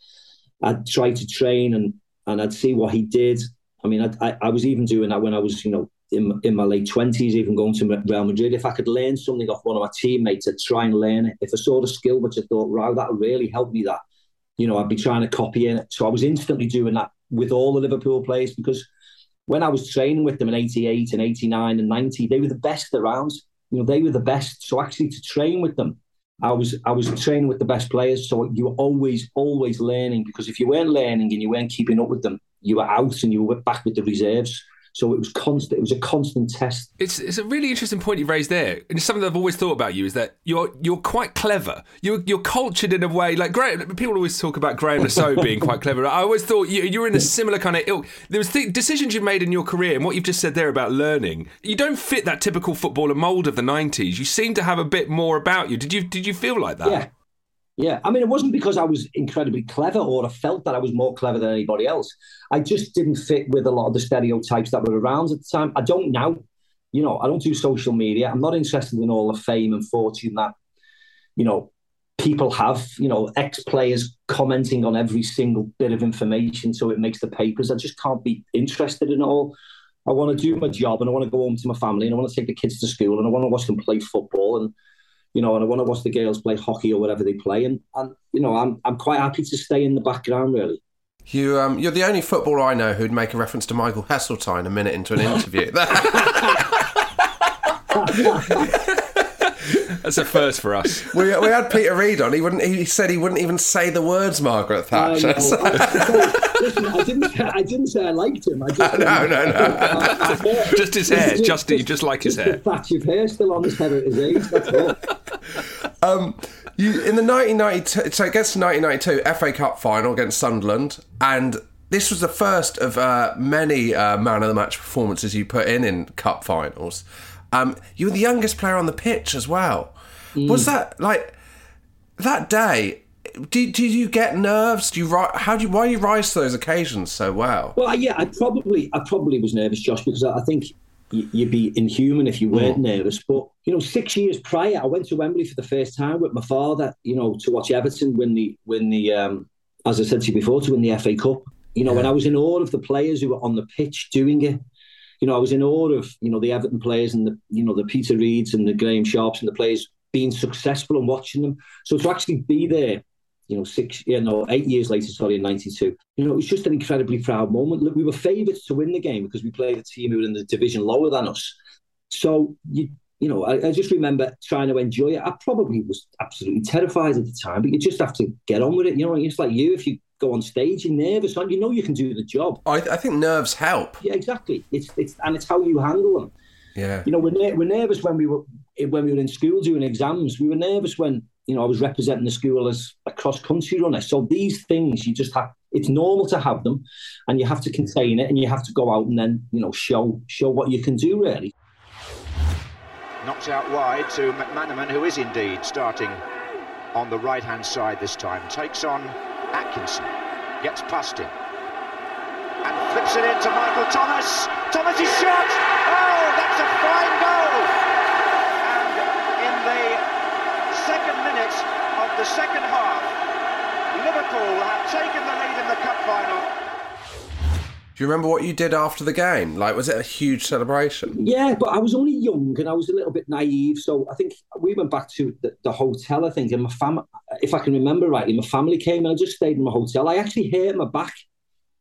I'd try to train and and I'd see what he did. I mean, I, I, I was even doing that when I was, you know, in, in my late twenties, even going to Real Madrid. If I could learn something off one of my teammates, I'd try and learn it. If I saw the skill, which I thought, wow, that really helped me. That, you know, I'd be trying to copy it. So I was instantly doing that with all the Liverpool players because when I was training with them in '88 and '89 and '90, they were the best around. You know, they were the best. So actually, to train with them, I was I was training with the best players. So you were always always learning because if you weren't learning and you weren't keeping up with them, you were out and you were back with the reserves. So it was constant. It was a constant test. It's it's a really interesting point you raised there, and it's something that I've always thought about you is that you're you're quite clever. You're you're cultured in a way like Graeme. People always talk about Graeme Le Saux [laughs] being quite clever. I always thought you you were in a similar kind of ilk. There was th- decisions you've made in your career, and what you've just said there about learning. You don't fit that typical footballer mold of the '90s. You seem to have a bit more about you. Did you did you feel like that? Yeah. Yeah, I mean, it wasn't because I was incredibly clever or I felt that I was more clever than anybody else. I just didn't fit with a lot of the stereotypes that were around at the time. I don't now. You know, I don't do social media. I'm not interested in all the fame and fortune that, you know, people have. You know, ex players commenting on every single bit of information so it makes the papers. I just can't be interested in it all. I want to do my job and I want to go home to my family and I want to take the kids to school and I want to watch them play football and you know, and I want to watch the girls play hockey or whatever they play. And, and you know, I'm I'm quite happy to stay in the background, really. You, um, you're the only footballer I know who'd make a reference to Michael Heseltine a minute into an interview. [laughs] [laughs] That's a first for us. [laughs] we, we had Peter Reid on. He wouldn't. He said he wouldn't even say the words Margaret Thatcher. know. I- listen, I didn't say, I didn't say I liked him. I just [laughs] No, no, no. Just his hair, just you just like his hair. the thatch of hair still on his head at his age. That's all. [laughs] Um, you in the 1992, so it gets to 1992 FA Cup final against Sunderland, and this was the first of uh, many uh, man of the match performances you put in in cup finals. Um, you were the youngest player on the pitch as well. Was that like that day? Did, did you get nerves? Do you how do you why do you rise to those occasions so well? Well, yeah, I probably I probably was nervous, Josh, because I think you'd be inhuman if you weren't nervous. But you know, six years prior, I went to Wembley for the first time with my father. You know, to watch Everton win the win the um, as I said to you before, to win the FA Cup. You know, and I was in awe of the players who were on the pitch doing it. You know, I was in awe of you know the Everton players and the you know the Peter Reids and the Graeme Sharps and the players being successful and watching them. So to actually be there you know, six, you know, eight years later, sorry, in '92. You know, it was just an incredibly proud moment. Look, we were favourites to win the game because we played a team who were in the division lower than us. So you, you know, I, I just remember trying to enjoy it. I probably was absolutely terrified at the time, but you just have to get on with it. You know, it's like you if you go on stage, you're nervous, and you know you can do the job. I, I think nerves help. Yeah, exactly. It's it's and it's how you handle them. Yeah. You know, we're, ner- we're nervous when we were when we were in school doing exams. We were nervous when you know I was representing the school as a cross country runner. So these things you just have. It's normal to have them, and you have to contain it, and you have to go out and then you know show show what you can do. Really. Knocks out wide to McManaman, who is indeed starting on the right hand side this time. Takes on Atkinson, gets past him, and flips it into Michael Thomas. Thomas is shot! Oh, that's a fine goal! And in the second minute of the second half, Liverpool have taken the lead in the cup final. Do you remember what you did after the game? Like, was it a huge celebration? Yeah, but I was only young and I was a little bit naive. So I think we went back to the, the hotel, I think, and my family, if I can remember rightly, my family came and I just stayed in my hotel. I actually hurt my back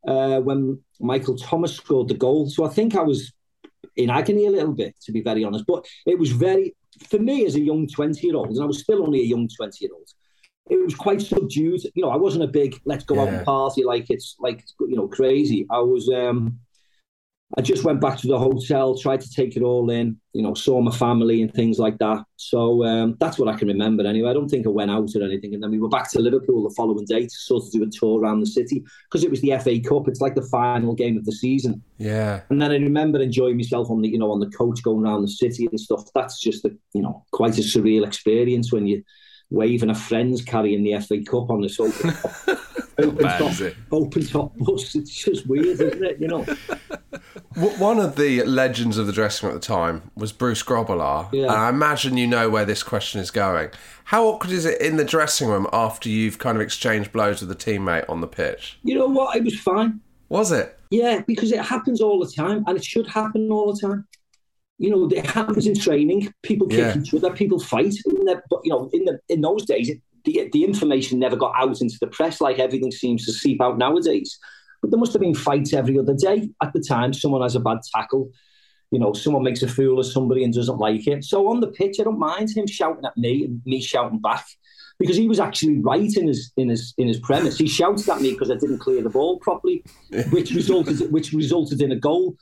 uh, when Michael Thomas scored the goal. So I think I was in agony a little bit, to be very honest. But it was very, for me as a young 20 year old, and I was still only a young 20 year old, it was quite subdued. You know, I wasn't a big let's go out and party like it's like you know crazy. I was um I just went back to the hotel, tried to take it all in, you know, saw my family and things like that. So um, that's what I can remember anyway. I don't think I went out or anything. And then we were back to Liverpool the following day to sort of do a tour around the city because it was the FA Cup. It's like the final game of the season. Yeah. And then I remember enjoying myself on the, you know, on the coach going around the city and stuff. That's just a, you know, quite a surreal experience when you waving a friend's carrying the FA Cup on this [laughs] open, open, top, open top bus. It's just weird, isn't it? You know. [laughs] One of the legends of the dressing room at the time was Bruce Grobbelaar. Yeah. And I imagine you know where this question is going. How awkward is it in the dressing room after you've kind of exchanged blows with a teammate on the pitch? You know what? It was fine. Was it? Yeah, because it happens all the time, and it should happen all the time. You know, it happens in training. People kick Yeah. each other, people fight. But you know, in the in those days, it, the the information never got out into the press like everything seems to seep out nowadays. But there must have been fights every other day at the time. Someone has a bad tackle. You know, someone makes a fool of somebody and doesn't like it. So on the pitch, I don't mind him shouting at me and me shouting back because he was actually right in his in his in his premise. He shouted at me because I didn't clear the ball properly, [laughs] which resulted which resulted in a goal.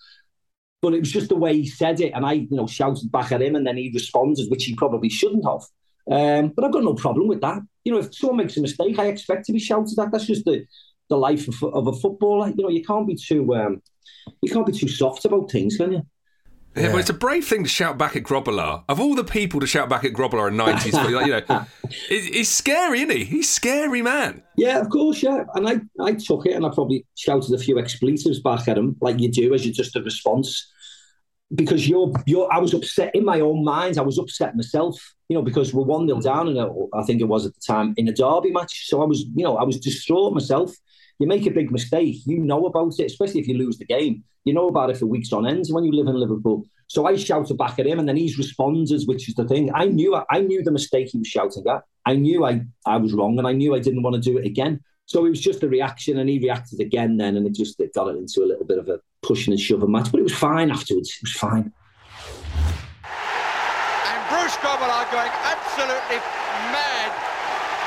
But it was just the way he said it, and I, you know, shouted back at him, and then he responded, which he probably shouldn't have. Um, but I've got no problem with that. You know, if someone makes a mistake, I expect to be shouted at. That's just the the life of, of a footballer. You know, you can't be too um, you can't be too soft about things, can you? Yeah, but it's a brave thing to shout back at Grobbelaar. Of all the people to shout back at Grobbelaar in nineties, like, you know, [laughs] he's scary, isn't he? He's a scary man. Yeah, of course, yeah. And I, I took it and I probably shouted a few expletives back at him, like you do as you just a response. Because you're, you're, I was upset in my own mind. I was upset myself, you know, because we're one 0 down, and I think it was at the time in a derby match. So I was, you know, I was distraught myself. You make a big mistake, you know about it, especially if you lose the game. You know about it for weeks on end when you live in Liverpool. So I shouted back at him, and then he's responded, which is the thing. I knew, I knew the mistake he was shouting at. I knew I, I was wrong, and I knew I didn't want to do it again. So it was just a reaction, and he reacted again then, and it just it got it into a little bit of a pushing and shoving match. But it was fine afterwards. It was fine. And Bruce Grobbelaar going absolutely mad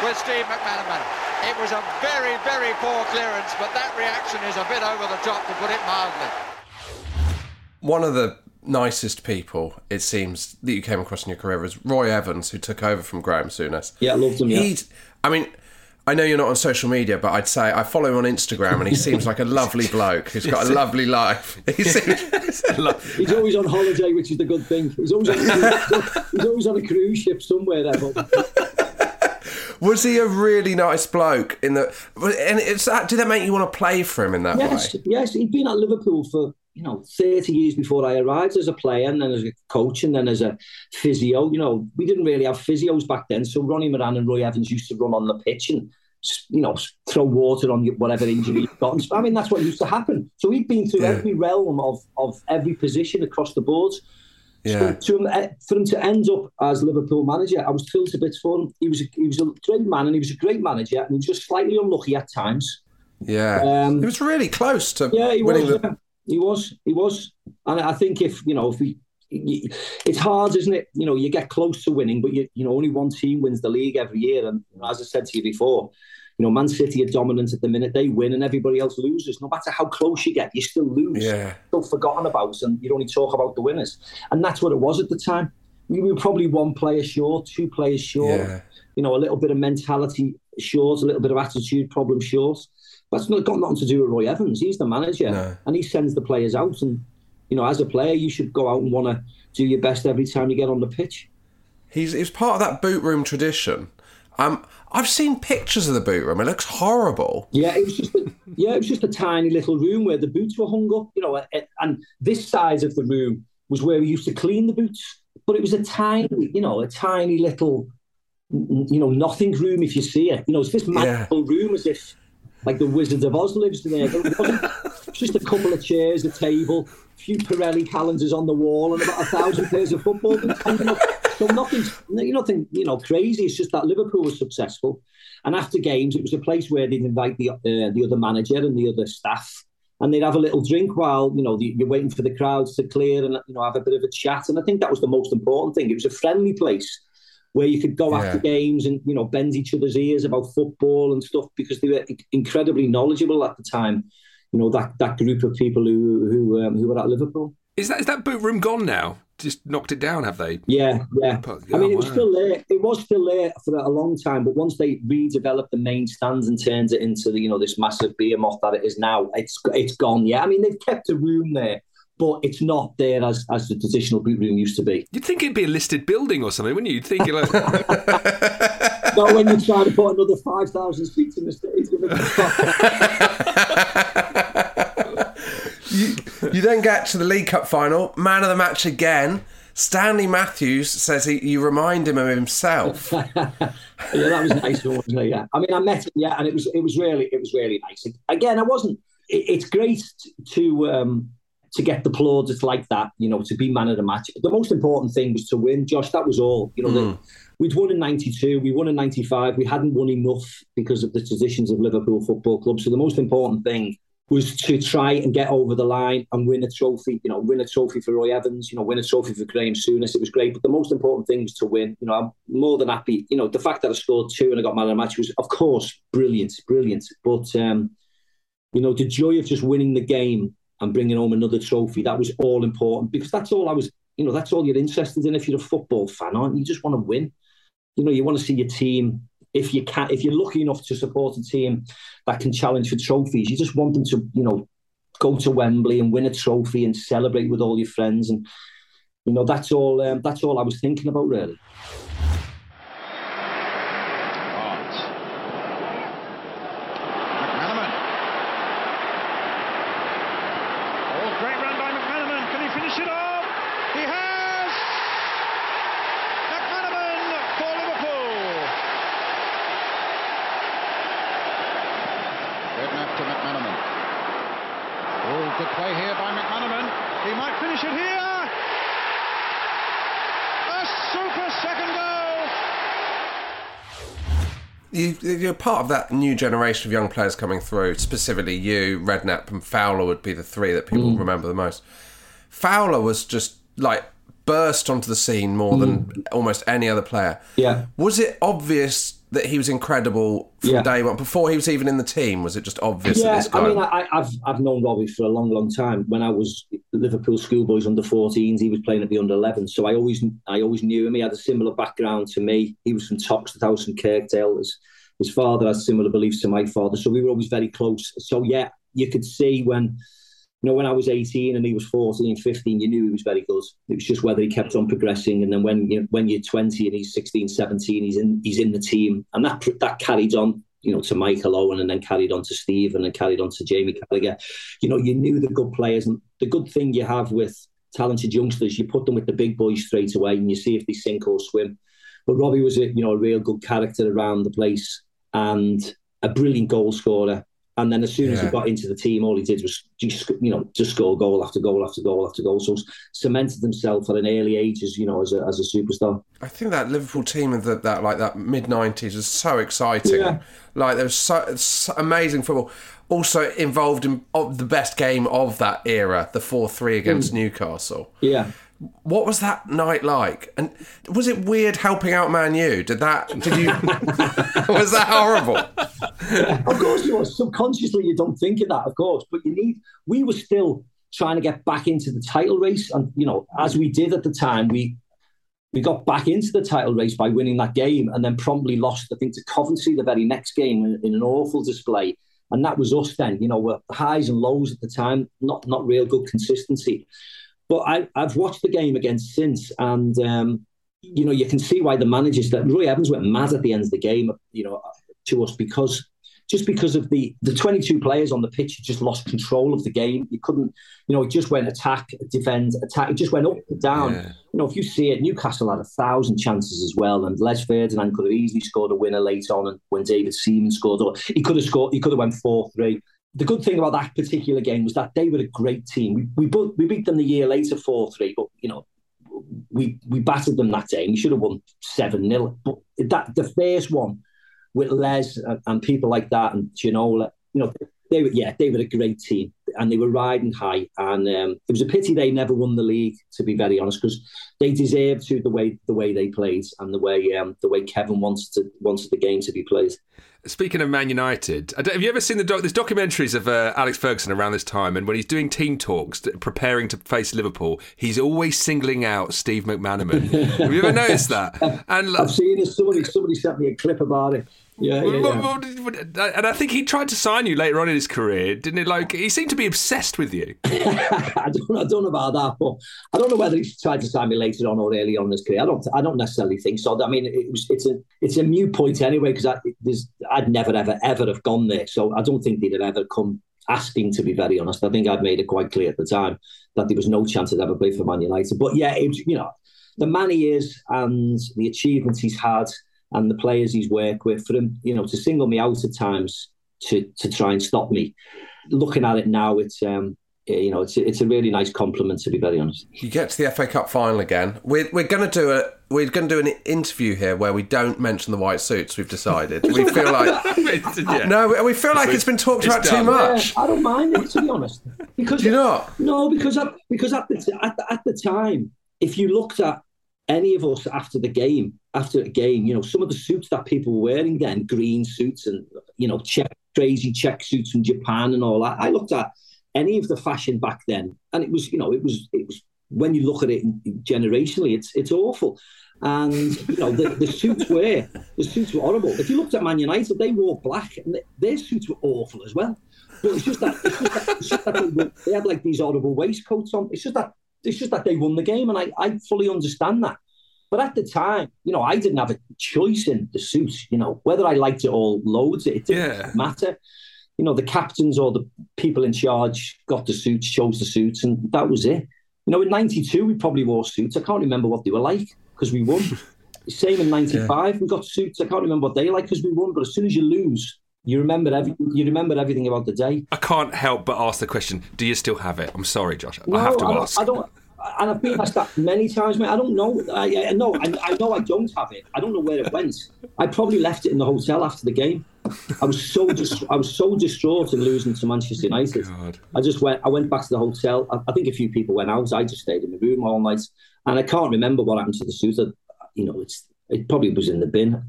with Steve McManaman. It was a very, very poor clearance, but that reaction is a bit over the top, to put it mildly. One of the nicest people, it seems, that you came across in your career was Roy Evans, who took over from Graeme Souness. Yeah, I loved him. Yeah. He's, I mean, I know you're not on social media, but I'd say I follow him on Instagram, and he seems like a lovely bloke who's got a lovely life. [laughs] He seems, [laughs] He's always on holiday, which is the good thing. He's always on, [laughs] he's always on a cruise ship somewhere. There, but was he a really nice bloke? In the and it's that, did that make you want to play for him in that yes, way? yes, he'd been at Liverpool for you know thirty years before I arrived as a player, and then as a coach, and then as a physio. You know, we didn't really have physios back then, so Ronnie Moran and Roy Evans used to run on the pitch and you know throw water on whatever injury you've got. I mean, that's what used to happen. So he'd been through Yeah. every realm of of every position across the board. Yeah. So to him, for him to end up as Liverpool manager, I was thrilled to bits for him. He was a, he was a great man, and he was a great manager, and he was just slightly unlucky at times. Yeah, Um, he was really close to Yeah, he winning was. the. yeah. He was. He was. And I think if you know, if we, it's hard, isn't it? You know, you get close to winning, but you, you know, only one team wins the league every year. And as I said to you before, You know, Man City are dominant at the minute. They win and everybody else loses. No matter how close you get, you still lose. Yeah. Still forgotten about and you only talk about the winners. And that's what it was at the time. We were probably one player short, two players short. Yeah. You know, a little bit of mentality short, a little bit of attitude problem short. That's not got nothing to do with Roy Evans. He's the manager No. and he sends the players out. And, you know, as a player, you should go out and want to do your best every time you get on the pitch. He's he's part of that boot room tradition. Um, I've seen pictures of the boot room. It looks horrible. Yeah, it was just a, yeah, it was just a tiny little room where the boots were hung up, you know, and this side of the room was where we used to clean the boots. But it was a tiny, you know, a tiny little, you know, nothing room if you see it. You know, it's this magical room as if like the Wizard of Oz lives in there. But it wasn't. It's [laughs] just a couple of chairs, a table, a few Pirelli calendars on the wall, and about a thousand pairs of football boots. So nothing, nothing, you know, crazy. It's just that Liverpool was successful, and after games, it was a place where they'd invite the uh, the other manager and the other staff, and they'd have a little drink while you know the, you're waiting for the crowds to clear and you know have a bit of a chat. And I think that was the most important thing. It was a friendly place where you could go Yeah. after games and you know bend each other's ears about football and stuff because they were incredibly knowledgeable at the time. You know that that group of people who who um, who were at Liverpool. Is that is that boot room gone now? Just knocked it down, have they? Yeah, yeah. I mean, it was wow. still there. It was still there for a long time, but once they redeveloped the main stands and turned it into the, you know this massive behemoth that it is now, it's it's gone. Yeah, I mean they've kept a room there, but it's not there as as the traditional boot room used to be. You'd think it'd be a listed building or something, wouldn't you? You'd think like, [laughs] Not when you try to put another five thousand seats in the stadium. [laughs] [laughs] You, you then get to the League Cup final, man of the match again. Stanley Matthews says he, you remind him of himself. [laughs] yeah, that was nice, wasn't it? Yeah, I mean, I met him, yeah, and it was it was really it was really nice. Again, I wasn't. It, it's great to um, to get the plaudits like that, you know, to be man of the match. The most important thing was to win, Josh. That was all. You know, the- Mm. we'd won in '92, we won in '95. We hadn't won enough because of the traditions of Liverpool Football Club. So the most important thing was to try and get over the line and win a trophy. You know, win a trophy for Roy Evans. You know, win a trophy for Graeme Souness. It was great, but the most important thing was to win. You know, I'm more than happy. You know, the fact that I scored two and I got man of the match was, of course, brilliant, brilliant. But um, you know, the joy of just winning the game and bringing home another trophy that was all important because that's all I was. You know, that's all you're interested in if you're a football fan, aren't you? You just want to win. You know, you want to see your team. If you can, if you're lucky enough to support a team that can challenge for trophies, you just want them to, you know, go to Wembley and win a trophy and celebrate with all your friends. And you know, that's all. Um, that's all I was thinking about, really. McManaman. Oh, great run by McManaman. Can he finish it off? He has! McManaman for Liverpool. Redknapp to McManaman. Oh, good play here by McManaman. He might finish it here. A super second goal. You, you're part of that new generation of young players coming through. Specifically, you, Redknapp, and Fowler would be the three that people Mm. remember the most. Fowler was just like burst onto the scene more than almost any other player. Yeah. Was it obvious that he was incredible from Yeah. day one before he was even in the team? Was it just obvious that Yeah? I mean, I, I've I've known Robbie for a long, long time. When I was Liverpool schoolboys under 14s, he was playing at the under 11s. So I always I always knew him. He had a similar background to me. He was from Toxteth House in Kirkdale. His, his father had similar beliefs to my father, so we were always very close. So yeah, you could see when. You know, when I was 18 and he was 14, 15, you knew he was very good. It was just whether he kept on progressing. And then when you when you're 20 and he's 16, 17, he's in he's in the team, and that that carried on you know, to Michael Owen and then carried on to Steve and then carried on to Jamie Carragher. You know, you knew the good players and the good thing you have with talented youngsters, you put them with the big boys straight away and you see if they sink or swim. But Robbie was a you know a real good character around the place and a brilliant goal scorer. And then as soon as he got into the team, all he did was just you know just score goal after goal after goal after goal. So cemented himself at an early age as you know as a as a superstar. I think that Liverpool team of the, that like that mid nineties was so exciting. Yeah. Like there was so, so amazing football. Also involved in of the best game of that era, the four three against Mm. Newcastle. Yeah. What was that night like? And was it weird helping out Man U? Did that? Did you? [laughs] was that horrible? of course, you was subconsciously you don't think of that, of course. But you need. We were still trying to get back into the title race, and you know, as we did at the time, we we got back into the title race by winning that game, and then promptly lost, I think, to Coventry the very next game in, in an awful display. And that was us then. You know, we're highs and lows at the time, not not real good consistency. But I, I've watched the game again since, and um, you know you can see why the managers that Roy Evans went mad at the end of the game, you know, to us because just because of the the 22 players on the pitch just lost control of the game. You couldn't, you know, it just went attack, defend, attack. It just went up and down. Yeah. You know, if you see it, Newcastle had a thousand chances as well, and Les Ferdinand could have easily scored a winner late on, and when David Seaman scored, or he could have scored, he could have went four three. The good thing about that particular game was that they were a great team. We we, we beat them the year later four three, but you know. We we battered them that day. And we should have won seven 0 But that the first one, with Les and, and people like that and Ginola, you know, they were yeah, they were a great team and they were riding high. And um, it was a pity they never won the league, to be very honest, because they deserved to the way the way they played and the way um, the way Kevin wanted to wanted the game to be played. Speaking of Man United, I don't- have you ever seen the doc, there's documentaries of uh, Alex Ferguson around this time, and when he's doing team talks, preparing to face Liverpool, he's always singling out Steve McManaman. [laughs] have you ever noticed that? And I've seen this. Somebody somebody sent me a clip about it. Yeah, yeah, yeah. and I think he tried to sign you later on in his career, didn't he? Like he seemed to be obsessed with you. [laughs] I don't, I don't know about that, but I don't know whether he tried to sign me later on or early on in his career. I don't, I don't necessarily think so. I mean, it was, it's a, it's a mute point anyway because I, I'd never, ever, ever have gone there. So I don't think they'd have ever come asking. To be very honest, I think I'd made it quite clear at the time that there was no chance I'd ever play for Man United. But yeah, it was, you know, the man he is and the achievements he's had and the players he's worked with, for him, you know, to single me out at times to to try and stop me. Looking at it now, it's um, you know, it's it's a really nice compliment to be very honest. You get to the FA Cup final again. We're we're going to do a we're going to do an interview here where we don't mention the white suits. We've decided. We feel like [laughs] no, we- we feel like it's been talked about too much. Yeah, I don't mind it to be honest. Because Do you not? No, because at, because at the, at the at the time, if you looked at any of us after the game, after a game, you know, some of the suits that people were wearing then, green suits and you know, check crazy check suits from Japan and all that. I looked at any of the fashion back then, and it was, you know, it was it was when you look at it generationally, it's it's awful. And you know the, the suits were the suits were horrible. If you looked at Man United, they wore black, and th- their suits were awful as well. But it's just that, it's just that, it's just that they, were- they had like these horrible waistcoats on. It's just that it's just that they won the game, and I, I fully understand that. But at the time, you know, I didn't have a choice in the suits. You know, whether I liked it or loads it, it didn't Yeah. matter. You know, the captains or the people in charge got the suits, chose the suits, and that was it. You know, in '92 we probably wore suits. I can't remember what they were like because we won. [laughs] Same in '95, we got suits. I can't remember what they like because we won. But as soon as you lose, you remember every, mm-hmm. you remember everything about the day. I can't help but ask the question: Do you still have it? I'm sorry, Josh. No, I have to don't- ask. I don't. And I've been asked that many times, mate. I don't know. I, I know. I, I know I don't have it. I don't know where it went. I probably left it in the hotel after the game. I was so dis- I was so distraught in losing to Manchester oh United. I just went. I went back to the hotel. I, I think a few people went out. I just stayed in the room all night, and I can't remember what happened to the suit. I- You know, it's it probably was in the bin.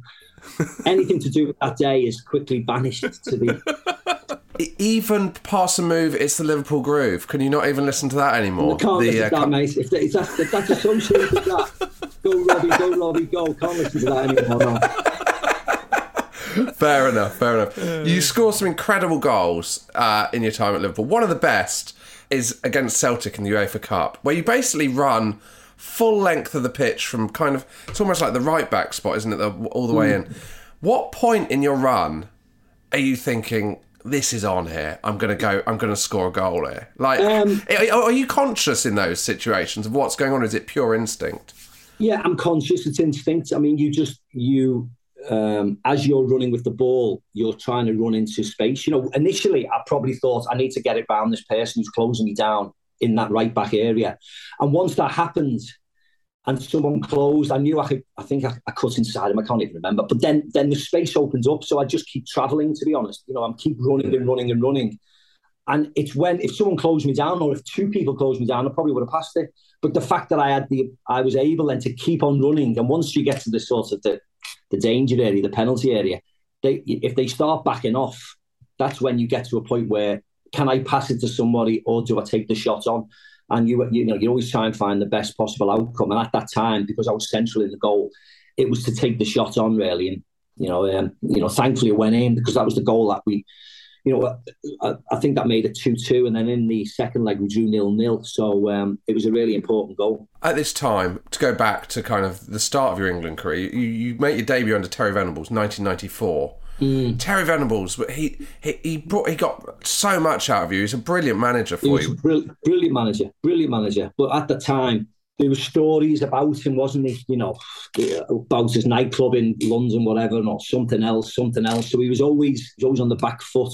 Anything to do with that day is quickly banished to the [laughs] Even past the move, it's the Liverpool groove. Can you not even listen to that anymore? I can't The, listen uh, to that, mate. If, that- if, that's, if that's associated with that, go Robbie, go Robbie, go. Can't listen to that anymore. No. fair enough, fair enough. You score some incredible goals uh, in your time at Liverpool. One of the best is against Celtic in the UEFA Cup, where you basically run full length of the pitch from kind of it's almost like the right back spot, isn't it? The, all the way in. What point in your run are you thinking? This is on here. I'm gonna go. I'm gonna score a goal here. Like, Um, are, are you conscious in those situations of what's going on? Is it pure instinct? Yeah, I'm conscious. It's instinct. I mean, you just you um, as you're running with the ball, you're trying to run into space. You know, initially I probably thought I need to get it round this person who's closing me down in that right back area, and once that happened. And someone closed. I knew I could. I think I, I cut inside him. I can't even remember. But then, then the space opens up. So I just keep traveling. To be honest, you know, I'm keep running and running and running. And it's when if someone closed me down, or if two people closed me down, I probably would have passed it. But the fact that I had the, I was able then to keep on running, and once you get to the sort of the, the danger area, the penalty area, they if they start backing off, that's when you get to a point where can I pass it to somebody or do I take the shot on? And you you know you always try and find the best possible outcome. And at that time, because I was central in the goal, it was to take the shot on really. And you know, um, you know, thankfully it went in because that was the goal that we you know, I, I, think that made it 2 2. And then in the second leg, we drew nil nil. So um, it was a really important goal. At this time, to go back to kind of the start of your England career, you, you make your debut under Terry Venables, 1994. Mm. Terry Venables, but he, he he brought he got so much out of you. He's a brilliant manager for you. Brilliant, brilliant manager, brilliant manager. But at the time, there were stories about him, wasn't he? You know, about his nightclub in London, whatever, or something else, something else. So he was always he was always on the back foot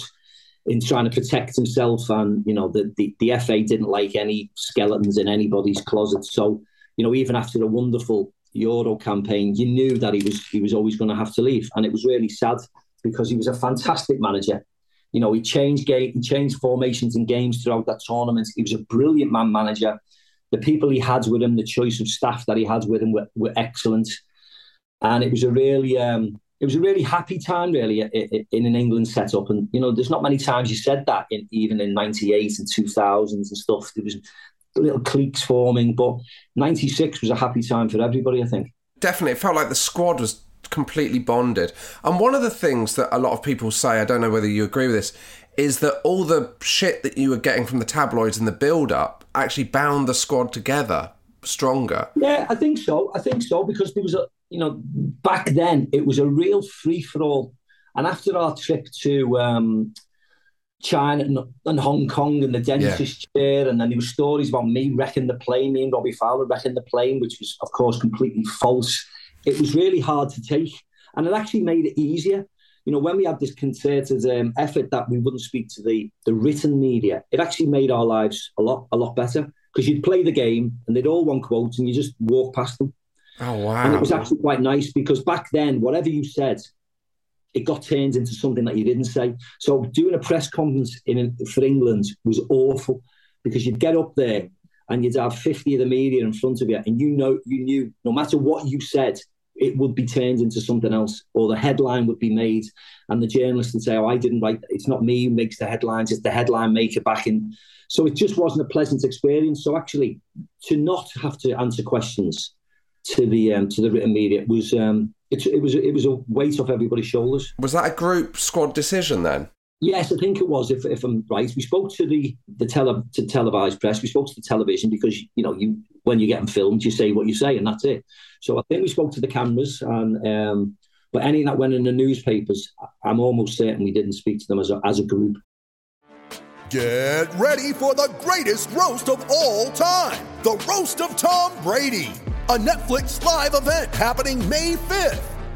in trying to protect himself. And, you know, the, the, the FA didn't like any skeletons in anybody's closet. So, you know, even after a wonderful Euro campaign, you knew that he was he was always going to have to leave. And it was really sad because he was a fantastic manager. You know, he changed game, he changed formations and games throughout that tournament. He was a brilliant man manager. The people he had with him, the choice of staff that he had with him were, were excellent. And it was a really um, it was a really happy time, really, in an England setup. And you know, there's not many times you said that, in, even in '98 and 2000s and stuff. There was little cliques forming, but '96 was a happy time for everybody. I think definitely, it felt like the squad was completely bonded. And one of the things that a lot of people say, I don't know whether you agree with this, is that all the shit that you were getting from the tabloids and the build-up actually bound the squad together stronger. Yeah, I think so. I think so because there was a you know, back then it was a real free for all. And after our trip to um, China and, and, Hong Kong and the dentist yeah. chair, and then there were stories about me wrecking the plane, me and Robbie Fowler wrecking the plane, which was, of course, completely false. It was really hard to take, and it actually made it easier. You know, when we had this concerted um, effort that we wouldn't speak to the the written media, it actually made our lives a lot a lot better because you'd play the game and they'd all want quotes and you just walk past them. Oh wow! And it was actually quite nice because back then, whatever you said, it got turned into something that you didn't say. So doing a press conference in for England was awful because you'd get up there and you'd have 50 of the media in front of you, and you know you knew no matter what you said, it would be turned into something else, or the headline would be made, and the journalist would say, "Oh, I didn't write. It's not me who makes the headlines; it's the headline maker back in." So it just wasn't a pleasant experience. So actually, to not have to answer questions to the um, to the written media was um, it, it was it was a weight off everybody's shoulders. Was that a group squad decision then? Yes, I think it was. If, if I'm right, we spoke to the the tele, to televised press. We spoke to the television because you know you when you get them filmed, you say what you say, and that's it. So I think we spoke to the cameras, and um, but any that went in the newspapers, I'm almost certain we didn't speak to them as a, as a group. Get ready for the greatest roast of all time: the roast of Tom Brady a Netflix live event happening May 5th.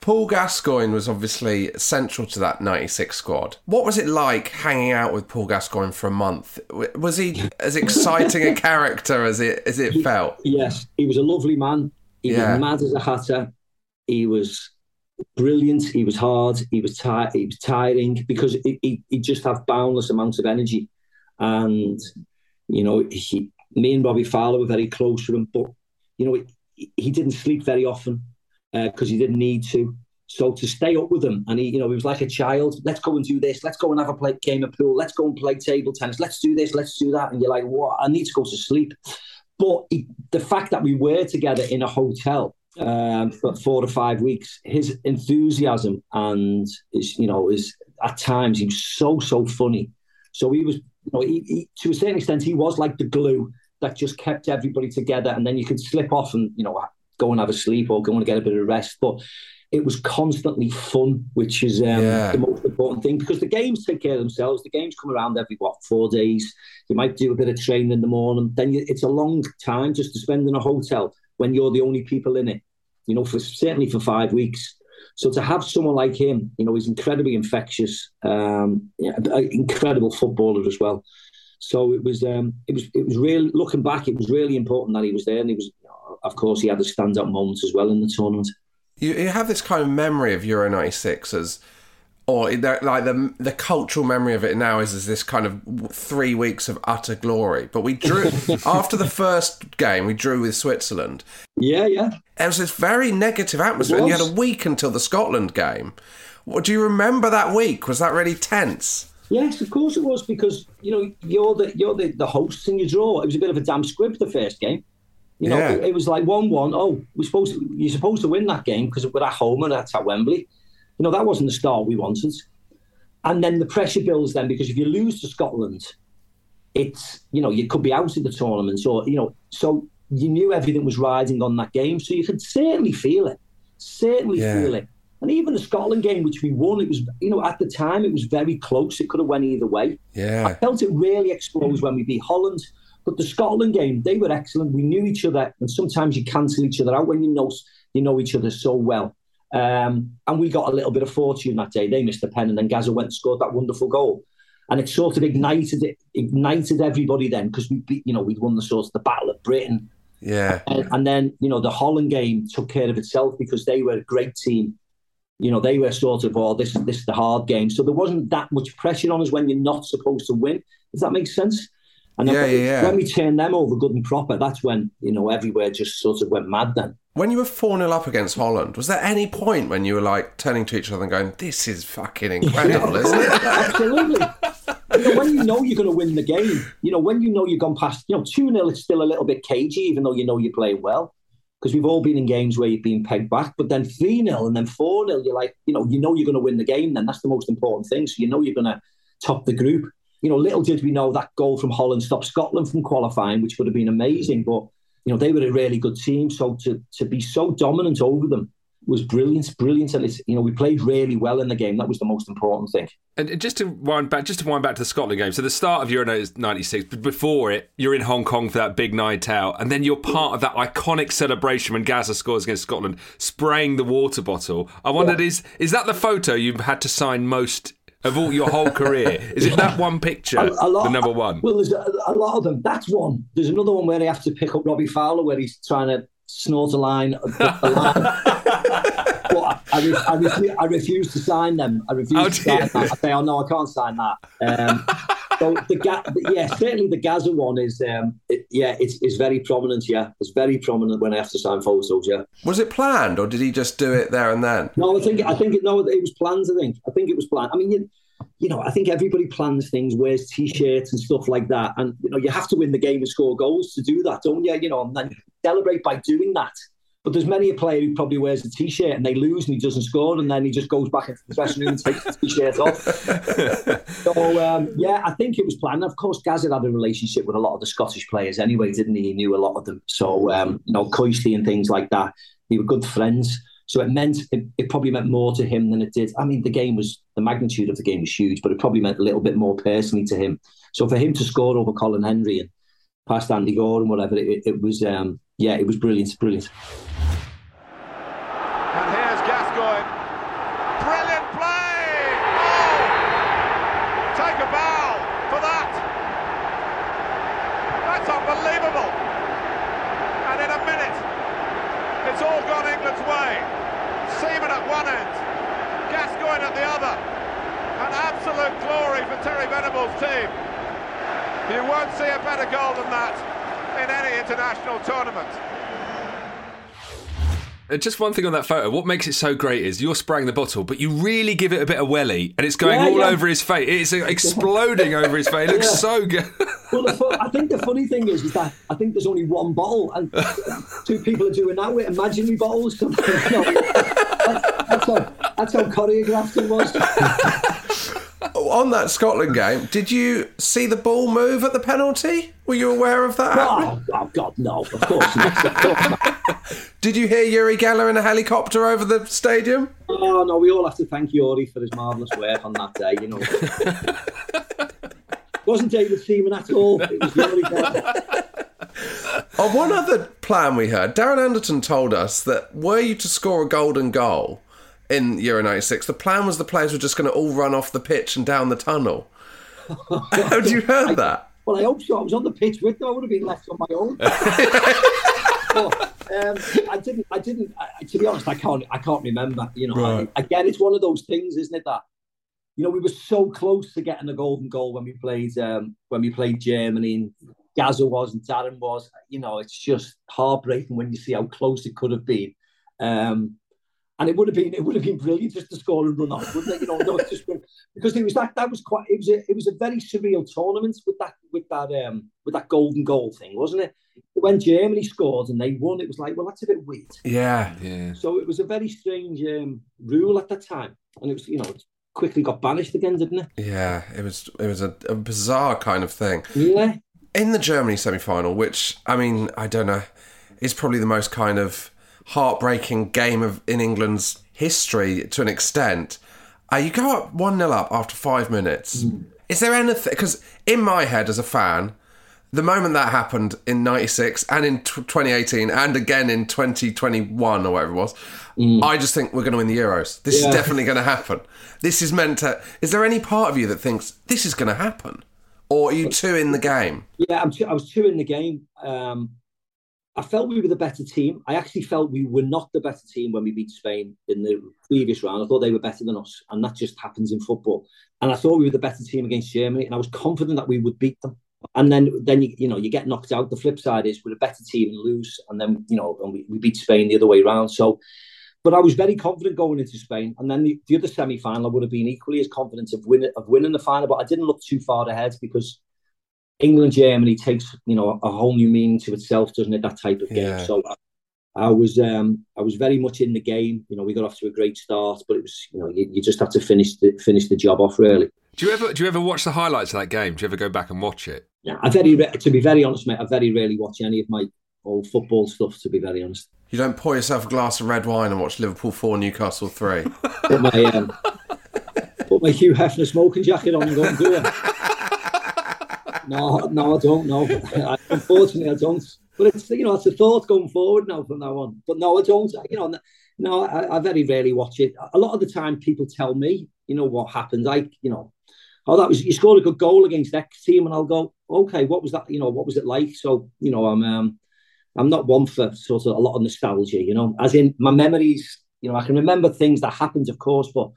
Paul Gascoigne was obviously central to that 96 squad. What was it like hanging out with Paul Gascoigne for a month? Was he as exciting a character as it as it felt? Yes, he was a lovely man. He yeah. was mad as a hatter. He was brilliant. He was hard. He was tired. He was tiring because he, he, he just have boundless amounts of energy, and you know, he, me and Robbie Fowler were very close to him, but you know, he, he didn't sleep very often because uh, he didn't need to. So to stay up with him, and he, you know, he was like a child. Let's go and do this. Let's go and have a play, game of pool. Let's go and play table tennis. Let's do this. Let's do that. And you're like, what? I need to go to sleep. But he, the fact that we were together in a hotel um, for four to five weeks, his enthusiasm and his, you know, his at times he was so so funny. So he was, you know, he, he, to a certain extent, he was like the glue that just kept everybody together. And then you could slip off and you know go and have a sleep or go and get a bit of rest, but it was constantly fun, which is um, yeah. the most important thing because the games take care of themselves. The games come around every what four days. You might do a bit of training in the morning. Then you, it's a long time just to spend in a hotel when you're the only people in it. You know, for certainly for five weeks. So to have someone like him, you know, he's incredibly infectious, um, yeah, incredible footballer as well. So it was, um, it was, it was really looking back. It was really important that he was there, and he was, of course, he had the standout moments as well in the tournament you, you have this kind of memory of Euro 96 as or like the the cultural memory of it now is, is this kind of three weeks of utter glory. But we drew [laughs] after the first game, we drew with Switzerland. Yeah, yeah. It was this very negative atmosphere, and you had a week until the Scotland game. What do you remember that week? Was that really tense? Yes, of course it was because you know you're the you're the, the hosts and you draw. It was a bit of a damn squib the first game. You know, yeah. it, it, was like one-one. Oh, we're supposed to, you're supposed to win that game because we're at home and that's at Wembley. You know, that wasn't the start we wanted. And then the pressure builds then because if you lose to Scotland, it's you know you could be out of the tournament. So you know, so you knew everything was riding on that game, so you could certainly feel it, certainly yeah. feel it. And even the Scotland game, which we won, it was you know at the time it was very close. It could have went either way. Yeah, I felt it really exposed when we beat Holland. But the Scotland game, they were excellent. We knew each other, and sometimes you cancel each other out when you know you know each other so well. Um, and we got a little bit of fortune that day. They missed the pen, and then Gazza went and scored that wonderful goal, and it sort of ignited it, ignited everybody then because we, you know, we'd won the sort of the Battle of Britain. Yeah, and, and then you know the Holland game took care of itself because they were a great team. You know, they were sort of, oh, this this is the hard game. So there wasn't that much pressure on us when you're not supposed to win. Does that make sense? And yeah, yeah. when we turned them over good and proper, that's when, you know, everywhere just sort of went mad then. When you were 4 0 up against Holland, was there any point when you were like turning to each other and going, this is fucking [laughs] incredible, isn't it? [laughs] Absolutely. You know, when you know you're going to win the game, you know, when you know you've gone past, you know, 2 0 is still a little bit cagey, even though you know you're playing well. Because we've all been in games where you've been pegged back, but then 3 0 and then 4 0, you're like, you know, you know you're going to win the game, then that's the most important thing. So you know you're going to top the group you know, little did we know that goal from Holland stopped Scotland from qualifying, which would have been amazing. But you know, they were a really good team, so to to be so dominant over them was brilliant, brilliant, and it's you know we played really well in the game. That was the most important thing. And just to wind back, just to wind back to the Scotland game. So the start of Euro '96, but before it, you're in Hong Kong for that big night out, and then you're part of that iconic celebration when Gazza scores against Scotland, spraying the water bottle. I wondered, yeah. is is that the photo you've had to sign most of all your whole career? Is it that one picture, a, a lot, the number one? Well, there's a, a, lot of them. That's one. There's another one where they have to pick up Robbie Fowler, where he's trying to snort a line. A, line. [laughs] but I, I, I, refuse, I, refuse, to sign them. I refuse oh, to sign that. I say, oh no, I can't sign that. Um, so the yeah, certainly the Gazza one is um, it, yeah, it's, it's very prominent. Yeah, it's very prominent when I have to sign photos. Yeah. Was it planned, or did he just do it there and then? No, I think I think it, no, it was planned. I think I think it was planned. I mean, you, you know, I think everybody plans things, wears t-shirts and stuff like that, and you know, you have to win the game and score goals to do that, don't you? You know, and then celebrate by doing that. But there's many a player who probably wears a t-shirt and they lose and he doesn't score and then he just goes back into the dressing room and takes the t-shirt off. [laughs] so um, yeah, I think it was planned. Of course, Gazza had a relationship with a lot of the Scottish players anyway, didn't he? He knew a lot of them. So um, you know, Coisty and things like that. They were good friends. So it meant it, it, probably meant more to him than it did. I mean, the game was the magnitude of the game was huge, but it probably meant a little bit more personally to him. So for him to score over Colin Hendry and past Andy Goram and whatever, it, it was um, yeah, it was brilliant, brilliant. And here's Gascoigne. Brilliant play! Oh! Take a bow for that. That's unbelievable. And in a minute, it's all gone England's way. Seaman at one end, Gascoigne at the other. An absolute glory for Terry Venables' team. You won't see a better goal than that in any international tournament. Uh, Just one thing on that photo. What makes it so great is you're spraying the bottle, but you really give it a bit of welly, and it's going Yeah, all yeah. over his face. It's uh, [laughs] exploding over his face. It looks Yeah. so good. [laughs] Well, the fu- I think the funny thing is, is that I think there's only one bottle, and [laughs] two people are doing that with imaginary bottles. You know, that's, that's how that's how choreographed it was. On that Scotland game, did you see the ball move at the penalty? Were you aware of that? Oh, oh God, no! Of course not. Of course not. [laughs] Did you hear Uri Geller in a helicopter over the stadium? Oh no, we all have to thank Uri for his marvellous work on that day. You know, it [laughs] wasn't David Seaman at all. It was Uri. Geller. [laughs] On one other plan we heard, Darren Anderton told us that were you to score a golden goal in Euro 96, the plan was the players were just going to all run off the pitch and down the tunnel. Have you heard that? Well, I hope so. I was on the pitch with them. I would have been left on my own. [laughs] But, um, I didn't. I didn't. I, to be honest, I can't. I can't remember. You know, Right. I, again, it's one of those things, isn't it? That you know, we were so close to getting the golden goal when we played um, when we played Germany, and Gazza was and Darren was. You know, it's just heartbreaking when you see how close it could have been. Um, and it would have been it would have been brilliant just to score and run off, wouldn't it? You know, not just [laughs] because it was that that was quite it was a it was a very surreal tournament with that with that um with that golden goal thing, wasn't it? When Germany scored and they won, it was like, well, that's a bit weird. Yeah. Yeah. So it was a very strange um, rule at that time, and it was you know it quickly got banished again, didn't it? Yeah, it was it was a, a bizarre kind of thing. Yeah. In the Germany semi final, which I mean, I don't know, is probably the most kind of heartbreaking game of in England's history to an extent. Uh, you go up one 0 up after five minutes. Is there anything? Because in my head, as a fan, the moment that happened in '96 and in t- 2018 and again in 2021 or whatever it was, I just think we're going to win the Euros. This Yeah. is definitely going to happen. This is meant to. Is there any part of you that thinks this is going to happen, or are you two in the game? Yeah, I'm two, I was two in the game. Um, I felt we were the better team. I actually felt we were not the better team when we beat Spain in the previous round. I thought they were better than us, and that just happens in football. And I thought we were the better team against Germany, and I was confident that we would beat them. And then, then you, you know, you get knocked out. The flip side is we're a better team and lose, and then you know, and we, we beat Spain the other way around. So, but I was very confident going into Spain, and then the, the other semi final, I would have been equally as confident of winning of winning the final. But I didn't look too far ahead because England Germany takes you know a whole new meaning to itself, doesn't it? That type of game. Yeah. So I, I was um, I was very much in the game. You know, we got off to a great start, but it was you know you, you just have to finish the finish the job off really. Do you ever do you ever watch the highlights of that game? Do you ever go back and watch it? Yeah, I very to be very honest, mate. I very rarely watch any of my old football stuff. To be very honest, You don't pour yourself a glass of red wine and watch Liverpool four, Newcastle three. put my um, put my Hugh Hefner smoking jacket on and go and do it. [laughs] No, no, I don't. know. I, unfortunately, I don't. But it's you know it's a thought going forward now from now on. But no, I don't. You know, no, I, I very rarely watch it. A lot of the time, people tell me, you know, what happened. I, you know, oh, that was you scored a good goal against X team, and I'll go, okay, what was that? You know, what was it like? So, you know, I'm, um, I'm not one for sort of a lot of nostalgia. You know, as in my memories. You know, I can remember things that happened, of course, but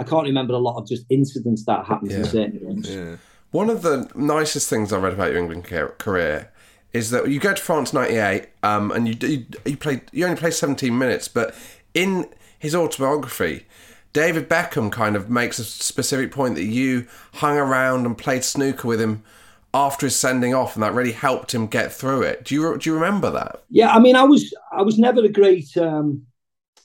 I can't remember a lot of just incidents that happened in Yeah. certain games. One of the nicest things I read about your England career is that you go to France '98, um, and you, you you played you only played 17 minutes, but in his autobiography, David Beckham kind of makes a specific point that you hung around and played snooker with him after his sending off, and that really helped him get through it. Do you do you remember that? Yeah, I mean, I was I was never a great um,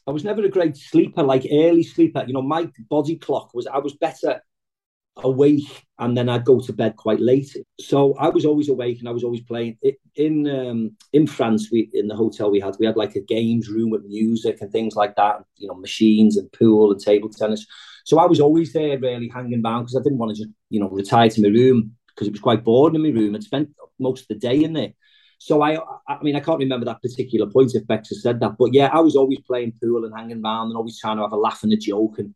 I was never a great sleeper, like early sleeper. You know, my body clock was I was better awake, and then I'd go to bed quite late. So I was always awake, and I was always playing. In um, in France, we in the hotel we had we had like a games room with music and things like that. You know, machines and pool and table tennis. So I was always there, really hanging around because I didn't want to just you know retire to my room because it was quite boring in my room. I'd spent most of the day in there. So I, I mean, I can't remember that particular point if Becks has said that, but yeah, I was always playing pool and hanging around and always trying to have a laugh and a joke and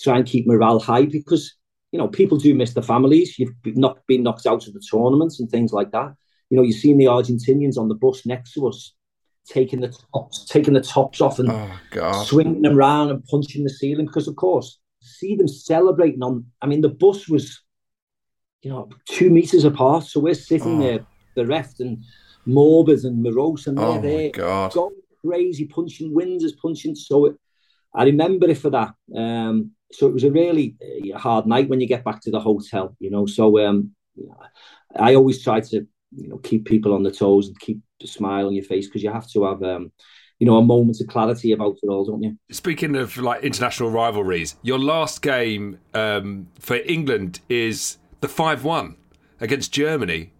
try and keep morale high because you know people do miss the families. You've not been knocked out of the tournaments and things like that. You know, you've seen the Argentinians on the bus next to us taking the tops, taking the tops off and Oh swinging them round and punching the ceiling because, of course, see them celebrating on. I mean, the bus was you know, two meters apart. So we're sitting Oh. there, bereft and morbid and morose, and they're Oh, there God. going crazy, punching windows, punching. So it, I remember it for that. Um, so it was a really uh, hard night when you get back to the hotel, you know. So um, I always try to, you know, keep people on the toes and keep a smile on your face because you have to have, um, you know, a moment of clarity about it all, don't you? Speaking of like international rivalries, your last game um, for England is the five-one against Germany.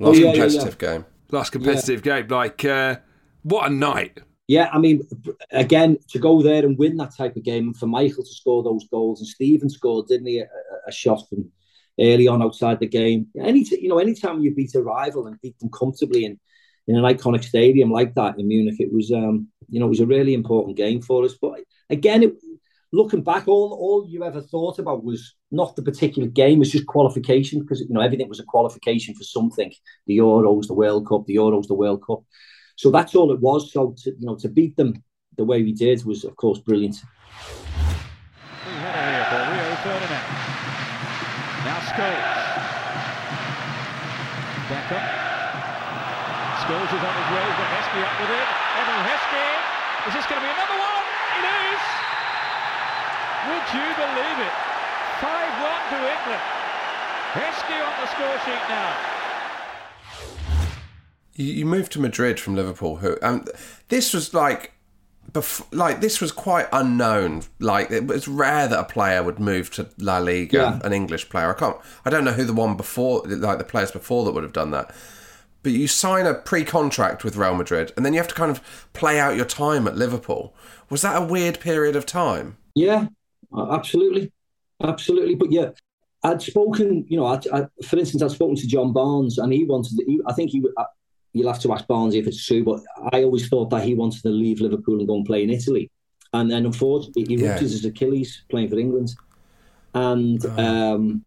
Oh, Last yeah, yeah, competitive yeah. game. Last competitive game. Like, uh, what a night! Yeah, I mean, again, to go there and win that type of game, and for Michael to score those goals, and Stephen scored, didn't he, a, a- shot from early on outside the game. Any, you know, anytime you beat a rival and beat them comfortably in, in an iconic stadium like that in Munich, it was, um, you know, it was a really important game for us. But again, it, looking back, all all you ever thought about was not the particular game; it's just qualification because you know everything was a qualification for something. The Euros, the World Cup, the Euros, the World Cup. So that's all it was. So to you know to beat them the way we did was, of course, brilliant. Now Scholes. Beckham. Scholes is on his way. He's got Heskey up with him. Emile Heskey. Is this going to be another one? It is. Would you believe it? 5-1 to England. Heskey on the score sheet now. You, you moved to Madrid from Liverpool. Who? Um, this was like, bef- like this was quite unknown. Like it was rare that a player would move to La Liga, Yeah. an English player. I can't. I don't know who the one before, like the players before that would have done that. But you sign a pre-contract with Real Madrid, and then you have to kind of play out your time at Liverpool. Was that a weird period of time? Yeah, absolutely, absolutely. But yeah, I'd spoken. You know, I, I, for instance, I'd spoken to John Barnes, and he wanted. He, I think he. Uh, You'll have to ask Barnes if it's true, but I always thought that he wanted to leave Liverpool and go and play in Italy, and then unfortunately he Yeah. ruptured his Achilles playing for England, and um,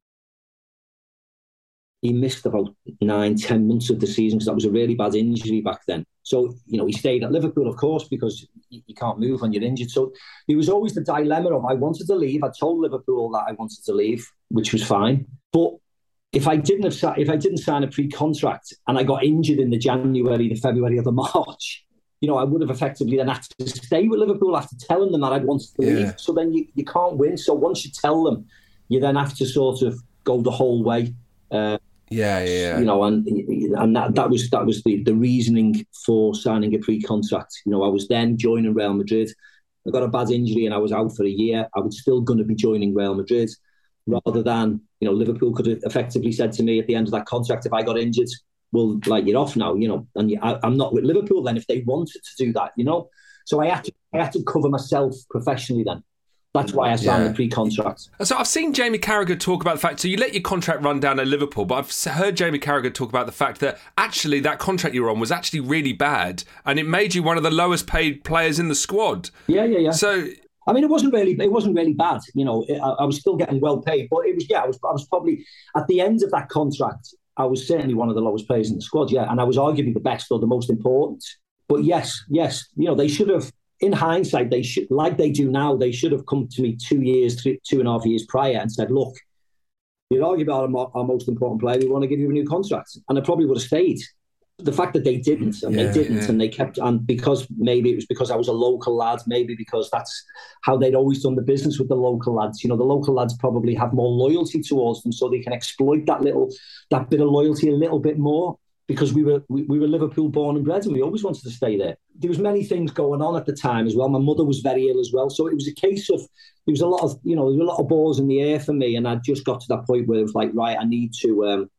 he missed about nine, ten months of the season because that was a really bad injury back then. So, you know, he stayed at Liverpool, of course, because you, can't move when you're injured. So there was always the dilemma of I wanted to leave. I told Liverpool that I wanted to leave, which was fine. But if I didn't have if I didn't sign a pre-contract and I got injured in the January, the February, or the [laughs] March, you know, I would have effectively then had to stay with Liverpool after telling them that I'd wanted to Yeah. leave. So then you, you can't win. So once you tell them, you then have to sort of go the whole way. Uh, Yeah, yeah, you know, and and that, that was that was the, the reasoning for signing a pre-contract. You know, I was then joining Real Madrid. I got a bad injury and I was out for a year. I was still going to be joining Real Madrid, rather than you know Liverpool could have effectively said to me at the end of that contract, if I got injured, well, like you're off now, you know, and you- I, I'm not with Liverpool then if they wanted to do that, you know. So I had to I had to cover myself professionally then. That's why I signed Yeah. the pre-contract. So I've seen Jamie Carragher talk about the fact. So you let your contract run down at Liverpool, but I've heard Jamie Carragher talk about the fact that actually that contract you were on was actually really bad, and it made you one of the lowest paid players in the squad. Yeah, yeah, yeah. So I mean, it wasn't really it wasn't really bad. You know, I, I was still getting well paid, but it was yeah, I was I was probably at the end of that contract, I was certainly one of the lowest players in the squad. Yeah, and I was arguably the best or the most important. But yes, yes, you know, they should have. In hindsight, they should, like they do now, they should have come to me two years, three, two and a half years prior, and said, "Look, you're arguably our, our most important player. We want to give you a new contract," and I probably would have stayed. The fact that they didn't, and Yeah, they didn't, yeah. and they kept, and because maybe it was because I was a local lad, maybe because that's how they'd always done the business with the local lads. You know, the local lads probably have more loyalty towards them, so they can exploit that little, that bit of loyalty a little bit more because we were we, we were Liverpool born and bred, and we always wanted to stay there. There was many things going on at the time as well. My mother was very ill as well, so it was a case of there was a lot of you know there was a lot of balls in the air for me, and I just got to that point where it was like, right, I need to. Um,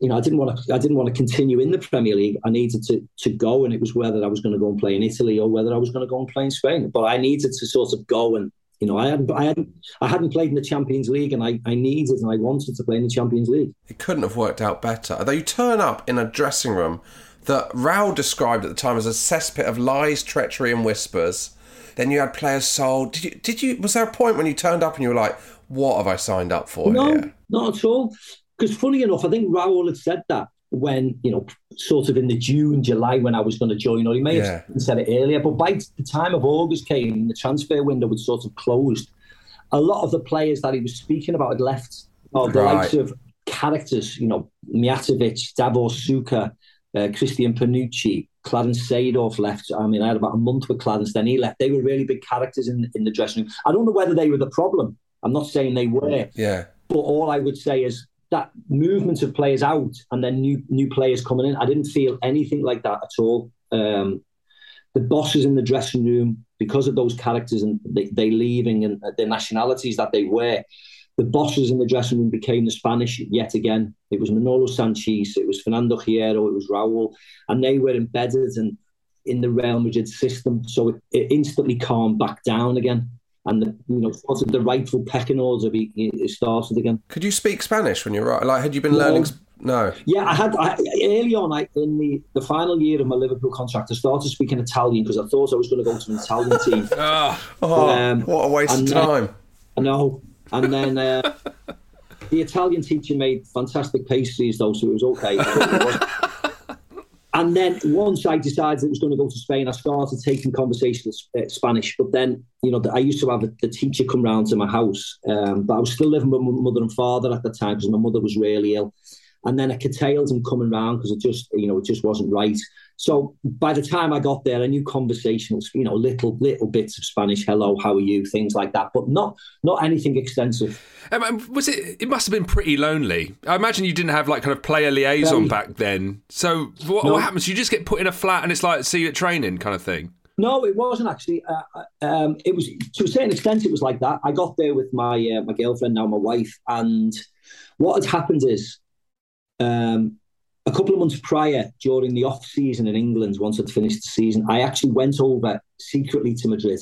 you know, I didn't want to. I didn't want to continue in the Premier League. I needed to to go, and it was whether I was going to go and play in Italy or whether I was going to go and play in Spain. But I needed to sort of go, and you know, I hadn't, I hadn't, I hadn't played in the Champions League, and I, I needed and I wanted to play in the Champions League. It couldn't have worked out better. Although you turn up in a dressing room that Raul described at the time as a cesspit of lies, treachery, and whispers. Then you had players sold. Did you? Did you? Was there a point when you turned up and you were like, "What have I signed up for No, here?" not at all. Because funny enough, I think Raul had said that when, you know, sort of in the June, July when I was going to join, or he may Yeah. have said it earlier, but by the time of August came the transfer window was sort of closed, a lot of the players that he was speaking about had left. Oh, the Right. likes of characters, you know, Mijatovic, Davor Suker, uh, Christian Panucci, Clarence Seedorf left. I mean, I had about a month with Clarence, then he left. They were really big characters in, in the dressing room. I don't know whether they were the problem. I'm not saying they were. Yeah. But all I would say is that movement of players out and then new new players coming in, I didn't feel anything like that at all. Um, the bosses in the dressing room, because of those characters and they, they leaving and the nationalities that they were, the bosses in the dressing room became the Spanish yet again. It was Manolo Sanchís, it was Fernando Hierro, it was Raúl, and they were embedded in, in the Real Madrid system. So it, it instantly calmed back down again. And the, you know, sort of the rightful pecking order be, it started again. Could you speak Spanish when you were like? Had you been No. learning? No. Yeah, I had I, early on. I in the, the final year of my Liverpool contract, I started speaking Italian because I thought I was going to go to an Italian team. [laughs] Oh, what a waste of and then- time. I know. And then uh, [laughs] the Italian teacher made fantastic pastries, though, so it was okay. [laughs] And then once I decided it was going to go to Spain, I started taking conversational uh, Spanish. But then, you know, I used to have the teacher come round to my house, um, but I was still living with my mother and father at the time because my mother was really ill. And then I curtailed him coming round because it just, you know, it just wasn't right. So by the time I got there, I knew conversational, you know, little little bits of Spanish, hello, how are you, things like that, but not not anything extensive. Um, um, was it? It must have been pretty lonely. I imagine you didn't have like kind of player liaison Very. back then. So what, No. what happens? You just get put in a flat and it's like see you at training kind of thing. No, it wasn't actually. Uh, um, it was to a certain extent. It was like that. I got there with my uh, my girlfriend, now my wife, and what had happened is, um, a couple of months prior, during the off season in England, once I'd finished the season, I actually went over secretly to Madrid.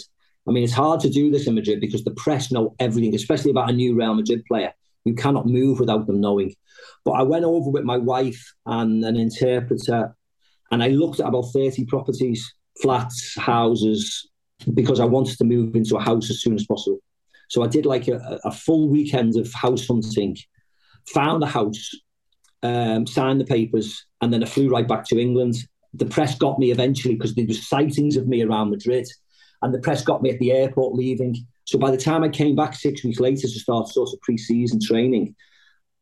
I mean, it's hard to do this in Madrid because the press know everything, especially about a new Real Madrid player. You cannot move without them knowing. But I went over with my wife and an interpreter, and I looked at about 30 properties, flats, houses, because I wanted to move into a house as soon as possible. So I did like a, a full weekend of house hunting, found a house, um, signed the papers, and then I flew right back to England. The press got me eventually because there was sightings of me around Madrid, and the press got me at the airport leaving. So by the time I came back six weeks later to start sort of pre-season training,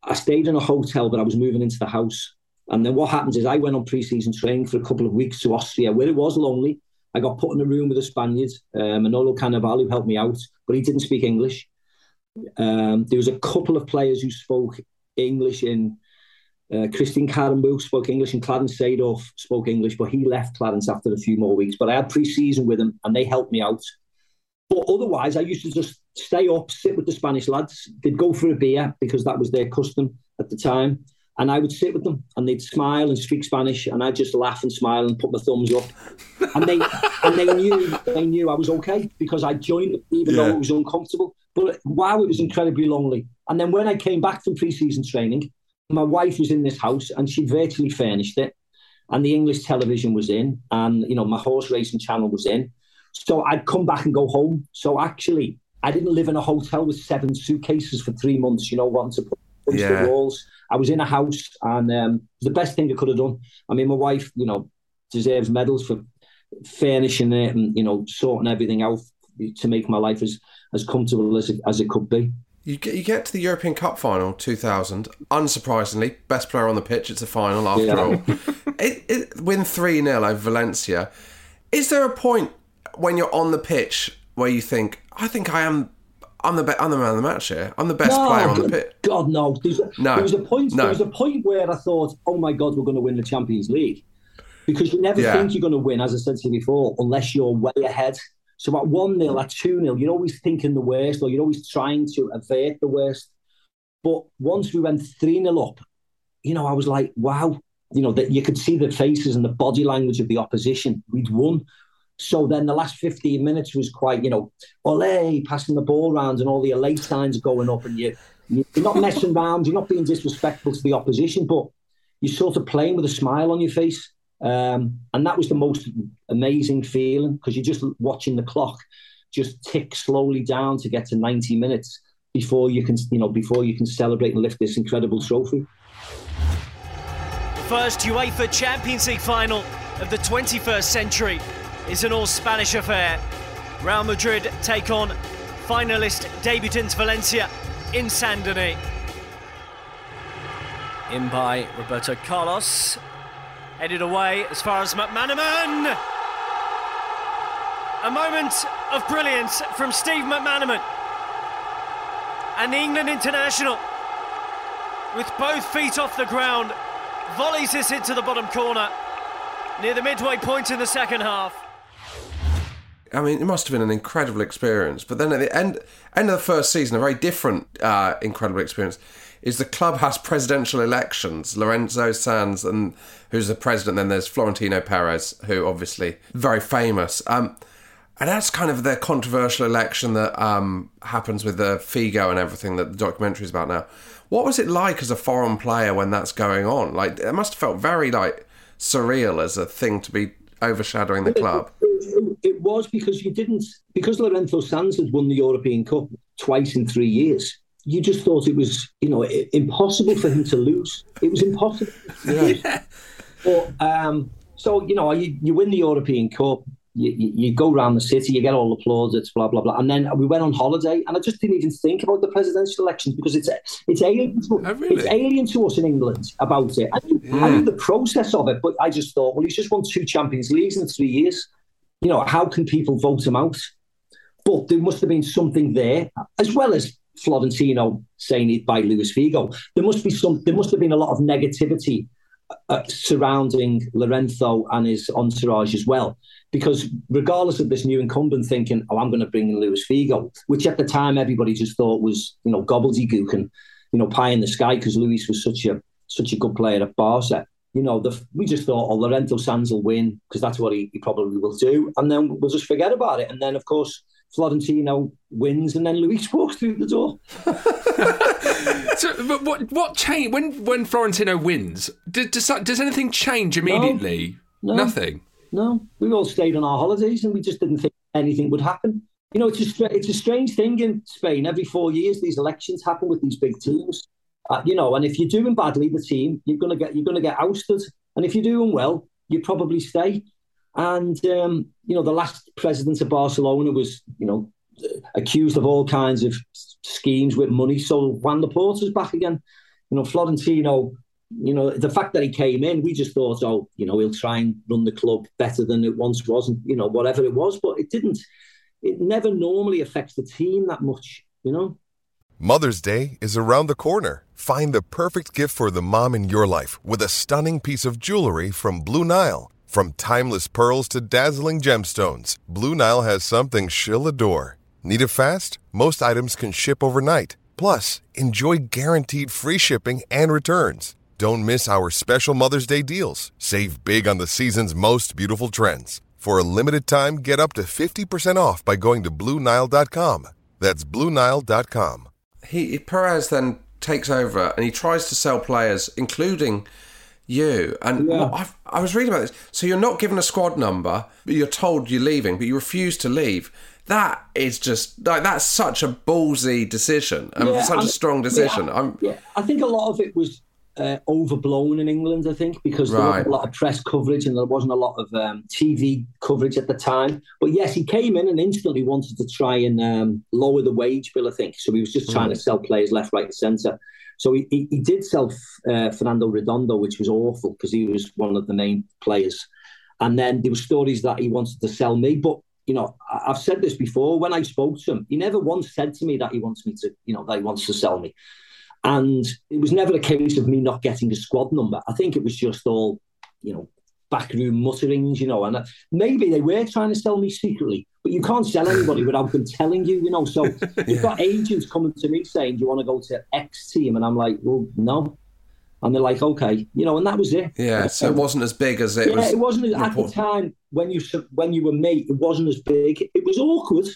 I stayed in a hotel, but I was moving into the house. And then what happens is I went on pre-season training for a couple of weeks to Austria, where it was lonely. I got put in a room with a Spaniard, uh, Manolo Cannavale, who helped me out, but he didn't speak English. Um, there was a couple of players who spoke English in uh, Christian Karembeu spoke English and Clarence Seedorf spoke English, but he left Clarence after a few more weeks. But I had pre-season with him and they helped me out. But otherwise, I used to just stay up, sit with the Spanish lads. They'd go for a beer because that was their custom at the time. And I would sit with them and they'd smile and speak Spanish and I'd just laugh and smile and put my thumbs up. And they [laughs] and they knew they knew I was okay because I joined them even though it was uncomfortable. But wow, it was incredibly lonely. And then when I came back from pre-season training, my wife was in this house and she virtually furnished it. And the English television was in, and you know, my horse racing channel was in. So I'd come back and go home. So actually, I didn't live in a hotel with seven suitcases for three months, you know, wanting to put Yeah. the walls. I was in a house, and um, the best thing I could have done. I mean, my wife, you know, deserves medals for furnishing it and you know sorting everything out to make my life as as comfortable as it, as it could be. You get, you get to the European Cup final 2000. Unsurprisingly, best player on the pitch. It's a final after Yeah. all. [laughs] It, it, win 3 0 over Valencia. Is there a point when you're on the pitch where you think, I think I am. I'm the be- I'm the man of the match here. I'm the best No, player on the God- pitch. God no. There's, No. There was a point. No. There was a point where I thought, "Oh my God, we're going to win the Champions League," because you never Yeah. think you're going to win, as I said to you before, unless you're way ahead. So at one 0 at two 0 you're always thinking the worst, or you're always trying to avert the worst. But once we went three 0 up, you know, I was like, "Wow!" You know, that you could see the faces and the body language of the opposition. We'd won. So then the last 15 minutes was quite, you know, ole, passing the ball around and all the elate signs going up and you, you're not messing around, you're not being disrespectful to the opposition, but you're sort of playing with a smile on your face. Um, and that was the most amazing feeling because you're just watching the clock just tick slowly down to get to 90 minutes before you can, you know, before you can celebrate and lift this incredible trophy. The First UEFA Champions League final of the 21st century is an all Spanish affair. Real Madrid take on finalist debutants Valencia in Saint Denis. In by Roberto Carlos. Headed away as far as McManaman. A moment of brilliance from Steve McManaman. And the England international, with both feet off the ground, volleys this into the bottom corner near the midway point in the second half. I mean, it must have been an incredible experience. But then at the end, end of the first season, a very different uh, incredible experience is the club has presidential elections. Lorenzo Sanz, and who's the president. Then there's Florentino Perez, who obviously very famous. Um, and that's kind of the controversial election that um, happens with the Figo and everything that the documentary is about now. What was it like as a foreign player when that's going on? Like, it must have felt very like surreal as a thing to be overshadowing the club. It, was because you didn't because Lorenzo Sanz had won the European Cup twice in three years. You just thought it was, you know, impossible for him to lose. It was impossible. [laughs] But um, so you know, you, you win the European Cup. You, you, you go around the city, you get all the plaudits, blah blah blah, and then we went on holiday, and I just didn't even think about the presidential elections because it's it's alien to, it's alien to us in England about it. I knew, I knew the process of it, but I just thought, well, he's just won two Champions Leagues in three years. You know, how can people vote him out? But there must have been something there, as well as Florentino saying it by Luis Figo. There must be some. There must have been a lot of negativity uh, surrounding Lorenzo and his entourage as well. Because regardless of this new incumbent thinking, oh, I'm going to bring in Luis Figo, which at the time everybody just thought was, you know, gobbledygook and, you know, pie in the sky because Luis was such a such a good player at Barca. You know, the, we just thought, oh, Lorenzo Sanz will win because that's what he, he probably will do. And then we'll just forget about it. And then, of course, Florentino wins and then Luis [laughs] walks through the door. [laughs] So, but what what change when when Florentino wins? Does does, that- does anything change immediately? No. Nothing. No, we all stayed on our holidays and we just didn't think anything would happen. You know, it's a it's a strange thing in Spain. Every four years, these elections happen with these big teams. Uh, you know, and if you're doing badly, the team you're gonna get you're gonna get ousted, and if you're doing well, you probably stay. And um, you know, the last president of Barcelona was you know accused of all kinds of schemes with money. So Joan Laporta's back again. You know, Florentino. You know, the fact that he came in, we just thought, oh, you know, he'll try and run the club better than it once was, and you know, whatever it was. But it didn't. It never normally affects the team that much. You know. Mother's Day is around the corner. Find the perfect gift for the mom in your life with a stunning piece of jewelry from Blue Nile. From timeless pearls to dazzling gemstones, Blue Nile has something she'll adore. Need it fast? Most items can ship overnight. Plus, enjoy guaranteed free shipping and returns. Don't miss our special Mother's Day deals. Save big on the season's most beautiful trends. For a limited time, get up to 50% off by going to BlueNile.com. That's BlueNile.com. he Perez then takes over and he tries to sell players, including you. And I've, I was reading about this. So you're not given a squad number, but you're told you're leaving, but you refuse to leave. That is just like that's such a ballsy decision and Yeah, such I'm- a strong decision. yeah, I'm yeah, I think a lot of it was uh, overblown in England. I think because there Right. wasn't a lot of press coverage and there wasn't a lot of um, TV coverage at the time. But yes, he came in and instantly wanted to try and um, lower the wage bill. I think so. He was just trying Mm. to sell players left, right, and centre. So he, he, he did sell uh, Fernando Redondo, which was awful because he was one of the main players. And then there were stories that he wanted to sell me, but you know, I- I've said this before. When I spoke to him, he never once said to me that he wants me to, you know, that he wants to sell me. And it was never a case of me not getting a squad number. I think it was just all, you know, backroom mutterings, you know, and uh, maybe they were trying to sell me secretly, but you can't sell anybody [laughs] without them telling you, you know. So [laughs] you've got agents coming to me saying, Do you want to go to X team? And I'm like, Well, no. And they're like, Okay, you know, and that was it. yeah. So it wasn't as big as it yeah, was. it wasn't as- at the time when you when you were mate. It wasn't as big. It was awkward,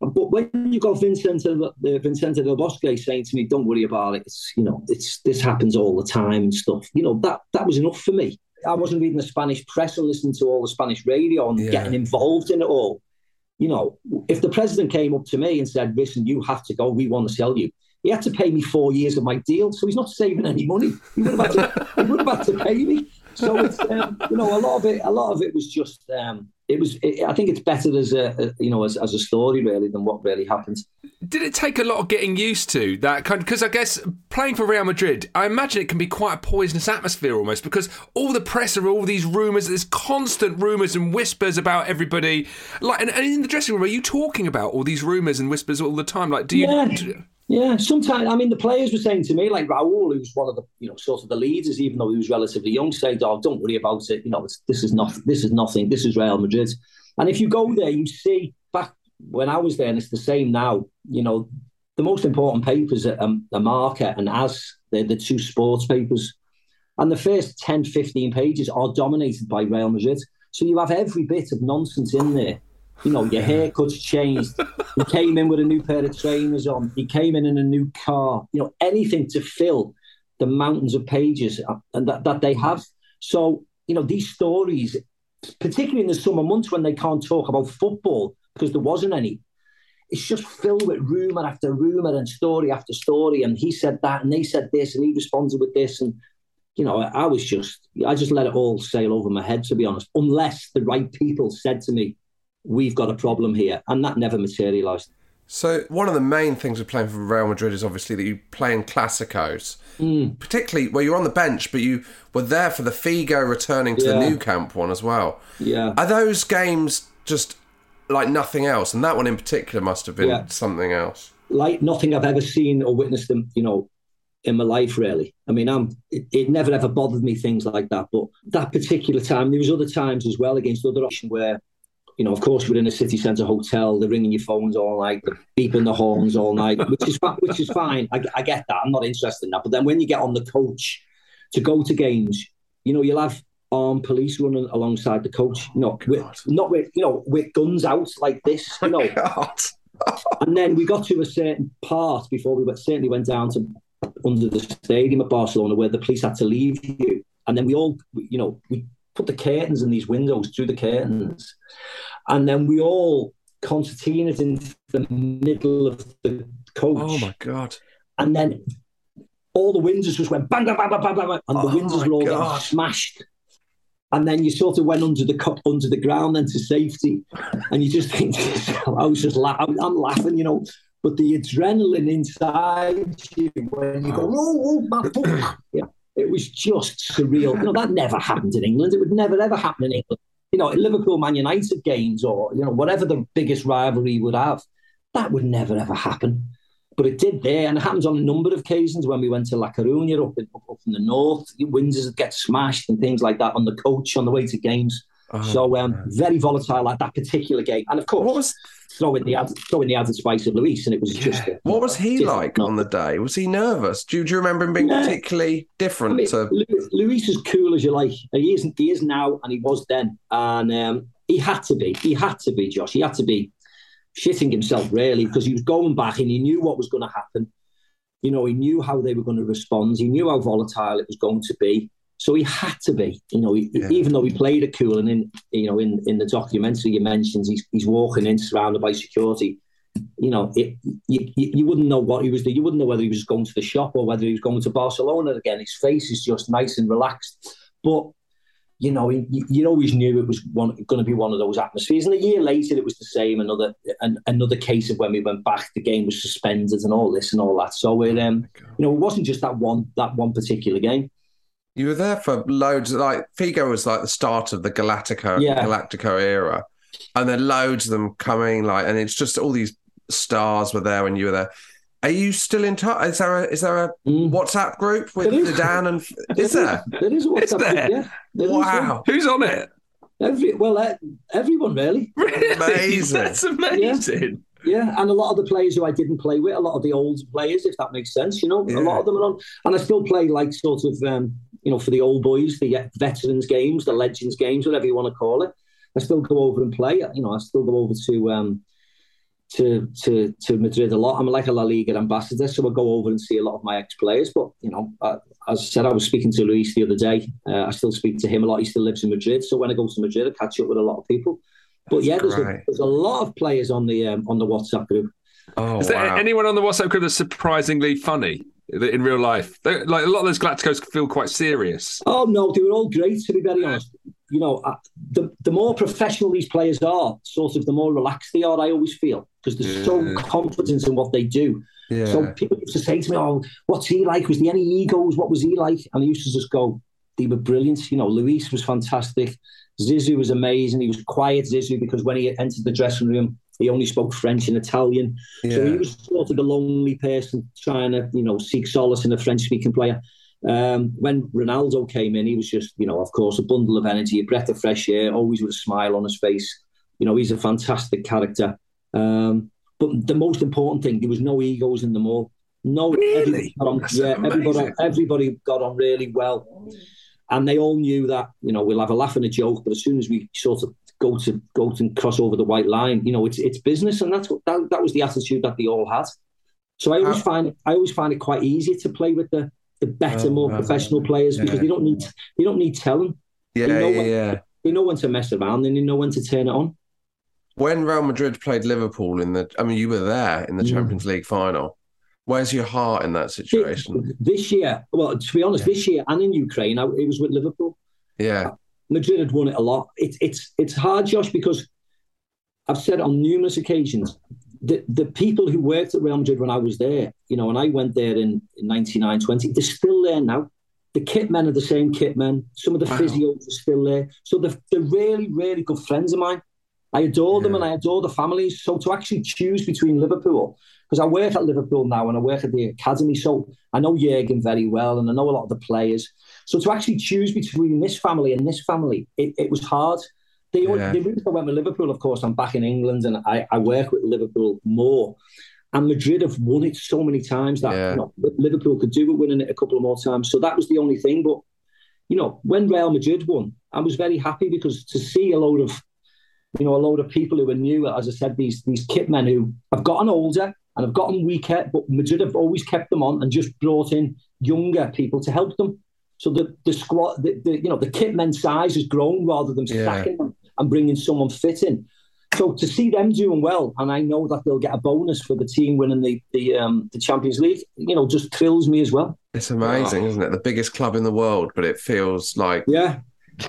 but when you got Vicente uh, Vicente Del Bosque saying to me, "Don't worry about it. It's you know, it's this happens all the time and stuff." You know that that was enough for me. I wasn't reading the Spanish press and listening to all the Spanish radio and Yeah. getting involved in it all. You know, if the president came up to me and said, "Listen, you have to go. We want to sell you." He had to pay me four years of my deal, so he's not saving any money. He would have had to, he would have had to pay me. So it's um, you know a lot of it. A lot of it was just um, it was. It, I think it's better as a, a you know as, as a story really than what really happened. did it take a lot of getting used to that kind? Because I guess playing for Real Madrid, I imagine it can be quite a poisonous atmosphere almost because all the press are all these rumours, there's constant rumours and whispers about everybody. Like, and, and in the dressing room, are you talking about all these rumours and whispers all the time? Like, do you? Yeah. do- Yeah, sometimes I mean the players were saying to me, like Raul, who's one of the you know sort of the leaders, even though he was relatively young, saying, "Oh, don't worry about it. You know, this is not this is nothing. This is Real Madrid." And if you go there, you see back when I was there, and it's the same now. You know, the most important papers are um, the Marca and As. They're the two sports papers, and the first 10, 15 pages are dominated by Real Madrid. So you have every bit of nonsense in there. You know, your [laughs] haircut's changed. he came in with a new pair of trainers on. He came in in a new car. You know, anything to fill the mountains of pages uh, and that, that they have. So, you know, these stories, particularly in the summer months when they can't talk about football because there wasn't any, it's just filled with rumour after rumour and story after story. And he said that and they said this and he responded with this. And, you know, I, I was just, I just let it all sail over my head, to be honest, unless the right people said to me, we've got a problem here. And that never materialised. So one of the main things with playing for Real Madrid is obviously that you play in Clásicos, Mm. particularly where you're on the bench, but you were there for the Figo returning to the Nou Camp one as well. Yeah. Are those games just like nothing else? And that one in particular must have been Yeah. something else. like nothing I've ever seen or witnessed them, you know, in my life really. I mean, I'm it, it never ever bothered me things like that, but that particular time, there was other times as well against other options where, you know, of course we're in a city centre hotel, they're ringing your phones all night, beeping the horns all night, which is which is fine. I, I get that. I'm not interested in that. But then when you get on the coach to go to games, you know, you'll have armed police running alongside the coach, you know, oh, with, not with you know with guns out like this, oh, you know. [laughs] and then we got to a certain part before we went, certainly went down to under the stadium at Barcelona where the police had to leave you. And then we all, you know, we put the curtains in these windows through the curtains. And then we all concertinaed into the middle of the coach. Oh my god! And then all the windows just went bang, bang, bang, bang, bang, bang, and the Oh windows were all God. getting smashed. And then you sort of went under the co- under the ground then to safety, [laughs] and you just think, to yourself, I was just la- I'm, laughing, you know, but the adrenaline inside you when you go, oh, oh my fuck. yeah, it was just surreal. You know, that never happened in England. It would never ever happen in England. You know, Liverpool Man United games or you know whatever the biggest rivalry would have, that would never ever happen. But it did there, and it happens on a number of occasions when we went to La Coruña up in, up, in the north. Windsors would get smashed and things like that on the coach on the way to games. Oh, so um, very volatile at that particular game, and of course, throw in the added, throw in the added spice of Luis, and it was just a, What was he like on the day? Was he nervous? Do you, do you remember him being No. particularly different I mean, to? Lu- Luis is cool as you like. He isn't. He is now, and he was then. And um, he had to be. He had to be, Josh. He had to be shitting himself really because he was going back and he knew what was going to happen. You know, he knew how they were going to respond. He knew how volatile it was going to be. So he had to be. You know, he, even though he played it cool, and in you know, in, in the documentary you mentioned, he's he's walking in surrounded by security. You know, it, you, you wouldn't know what he was doing. You wouldn't know whether he was going to the shop or whether he was going to Barcelona again. His face is just nice and relaxed, but you know, you, you always knew it was one, going to be one of those atmospheres. And a year later, it was the same. Another an, another case of when we went back, the game was suspended and all this and all that. So it, um, you know, it wasn't just that one that one particular game. You were there for loads. Like Figo was like the start of the Galactico Yeah. Galactico era, and then loads of them coming. Like, and it's just all these stars were there when you were there. Are you still in touch? Is there a is there a WhatsApp group with There is. Dan and [laughs] is there? There is a WhatsApp group, there? yeah. There is, wow, who's on it? Every well, uh, everyone [laughs] really. Amazing. That's amazing. Yeah, and a lot of the players who I didn't play with, a lot of the old players, if that makes sense, you know, a lot of them are on, and I still play like sort of, um, you know, for the old boys, the uh, veterans games, the legends games, whatever you want to call it. I still go over and play. You know, I still go over to um, to to to Madrid a lot. I'm like a La Liga ambassador, so I go over and see a lot of my ex players. But you know, uh, as I said, I was speaking to Luis the other day. Uh, I still speak to him a lot. He still lives in Madrid, so when I go to Madrid, I catch up with a lot of people. But yeah, there's a, there's a lot of players on the um, on the WhatsApp group. Oh, Is there anyone on the WhatsApp group that's surprisingly funny in real life? They- Like a lot of those Galacticos feel quite serious. Oh no, they were all great to be very honest. you know, the the more professional these players are, sort of the more relaxed they are. I always feel because they're so Yeah. confident in what they do. Yeah. So people used to say to me, "Oh, what's he like? Was there any egos? What was he like?" And I used to just go, "They were brilliant." You know, Luis was fantastic. Zizou was amazing. He was quiet, Zizou, because when he entered the dressing room, he only spoke French and Italian. So he was sort of the lonely person trying to, you know, seek solace in a French-speaking player. Um, when Ronaldo came in, he was just, you know, of course, a bundle of energy, a breath of fresh air, always with a smile on his face. You know, he's a fantastic character. Um, but the most important thing, there was no egos in them all. No, everybody got on, yeah, everybody, everybody got on really well, and they all knew that you know we'll have a laugh and a joke, but as soon as we sort of go to go to cross over the white line, you know, it's it's business, and that's what that, that was the attitude that they all had. So I always How- find I always find it quite easy to play with the the better, Oh, more professional players because Yeah. they don't need they don't need telling. Yeah, they know yeah, when, yeah. They know when to mess around and they know when to turn it on. When Real Madrid played Liverpool in the, I mean, you were there in the Mm. Champions League final. Where's your heart in that situation? This year, well, to be honest, this year and in Ukraine, I, it was with Liverpool. Yeah, Madrid had won it a lot. It's it's it's hard, Josh, because I've said on numerous occasions. The the people who worked at Real Madrid when I was there, you know, and I went there in, in 99, 20, they're still there now. The kit men are the same kit men. Some of the Wow. physios are still there. So they're, they're really, really good friends of mine. I adore them and I adore the families. So to actually choose between Liverpool, because I work at Liverpool now and I work at the academy, so I know Jurgen very well and I know a lot of the players. So to actually choose between this family and this family, it, it was hard. The, Yeah. the reason I went with Liverpool, of course, I'm back in England and I, I work with Liverpool more. And Madrid have won it so many times that Yeah. you know, Liverpool could do with winning it a couple of more times. So that was the only thing. But you know, when Real Madrid won, I was very happy because to see a load of, you know, a load of people who are new, as I said, these these kit men who have gotten older and have gotten weaker, but Madrid have always kept them on and just brought in younger people to help them. So the the squad, the, the you know, the kit men size has grown rather than Yeah. stacking them and bringing someone fit in. So to see them doing well, and I know that they'll get a bonus for the team winning the the um, the Champions League, you know, just thrills me as well. it's amazing, isn't it? The biggest club in the world, but it feels like Yeah.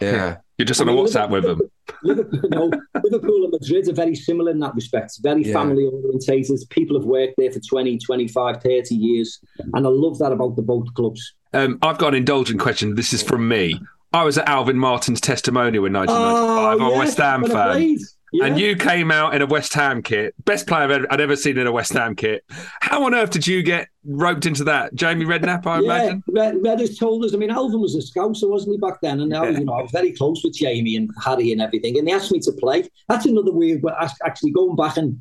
yeah. You're just on a I mean, WhatsApp with them. Liverpool, you Liverpool and Madrid are very similar in that respect. Very Yeah. family orientated. People have worked there for 20, 25, 30 years. And I love that about the both clubs. Um, I've got an indulgent question. This is from me. I was at Alvin Martin's testimonial in 1995. I'm a Oh, West Ham fan. played. Yeah. And you came out in a West Ham kit. Best player I've ever, I'd ever seen in a West Ham kit. How on earth did you get roped into that? Jamie Redknapp, I yeah, imagine? Red, Red has told us. I mean, Alvin was a scouser, wasn't he, back then? And now, Yeah. you know, I was very close with Jamie and Harry and everything. And they asked me to play. That's another weird, but actually going back and,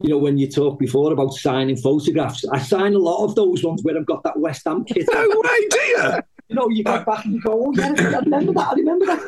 you know, when you talked before about signing photographs, I sign a lot of those ones where I've got that West Ham kit. No way, do you? You know, you go back and you go, oh, yeah, I remember that. I remember that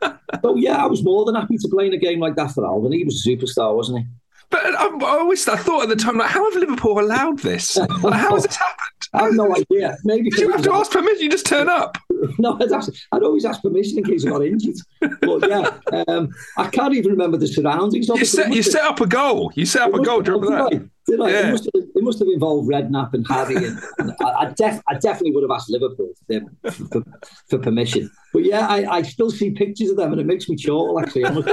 game. [laughs] so, yeah, I was more than happy to play in a game like that for Alvin. He was a superstar, wasn't he? But I, I always I thought at the time, like, how have Liverpool allowed this? [laughs] Like, how has this happened? I have no idea. Maybe Did you have to ask permission? You just turn up. [laughs] No, I'd, ask, I'd always ask permission in case I got injured. But yeah, [laughs] um, I can't even remember the surroundings. You set, you set up a goal. You set up it a goal. Do you remember that? Yeah. It, must have, it must have involved Redknapp and Harry. And, and I, I, def, I definitely would have asked Liverpool for, for, for permission. But yeah, I, I still see pictures of them and it makes me chortle, actually. [laughs]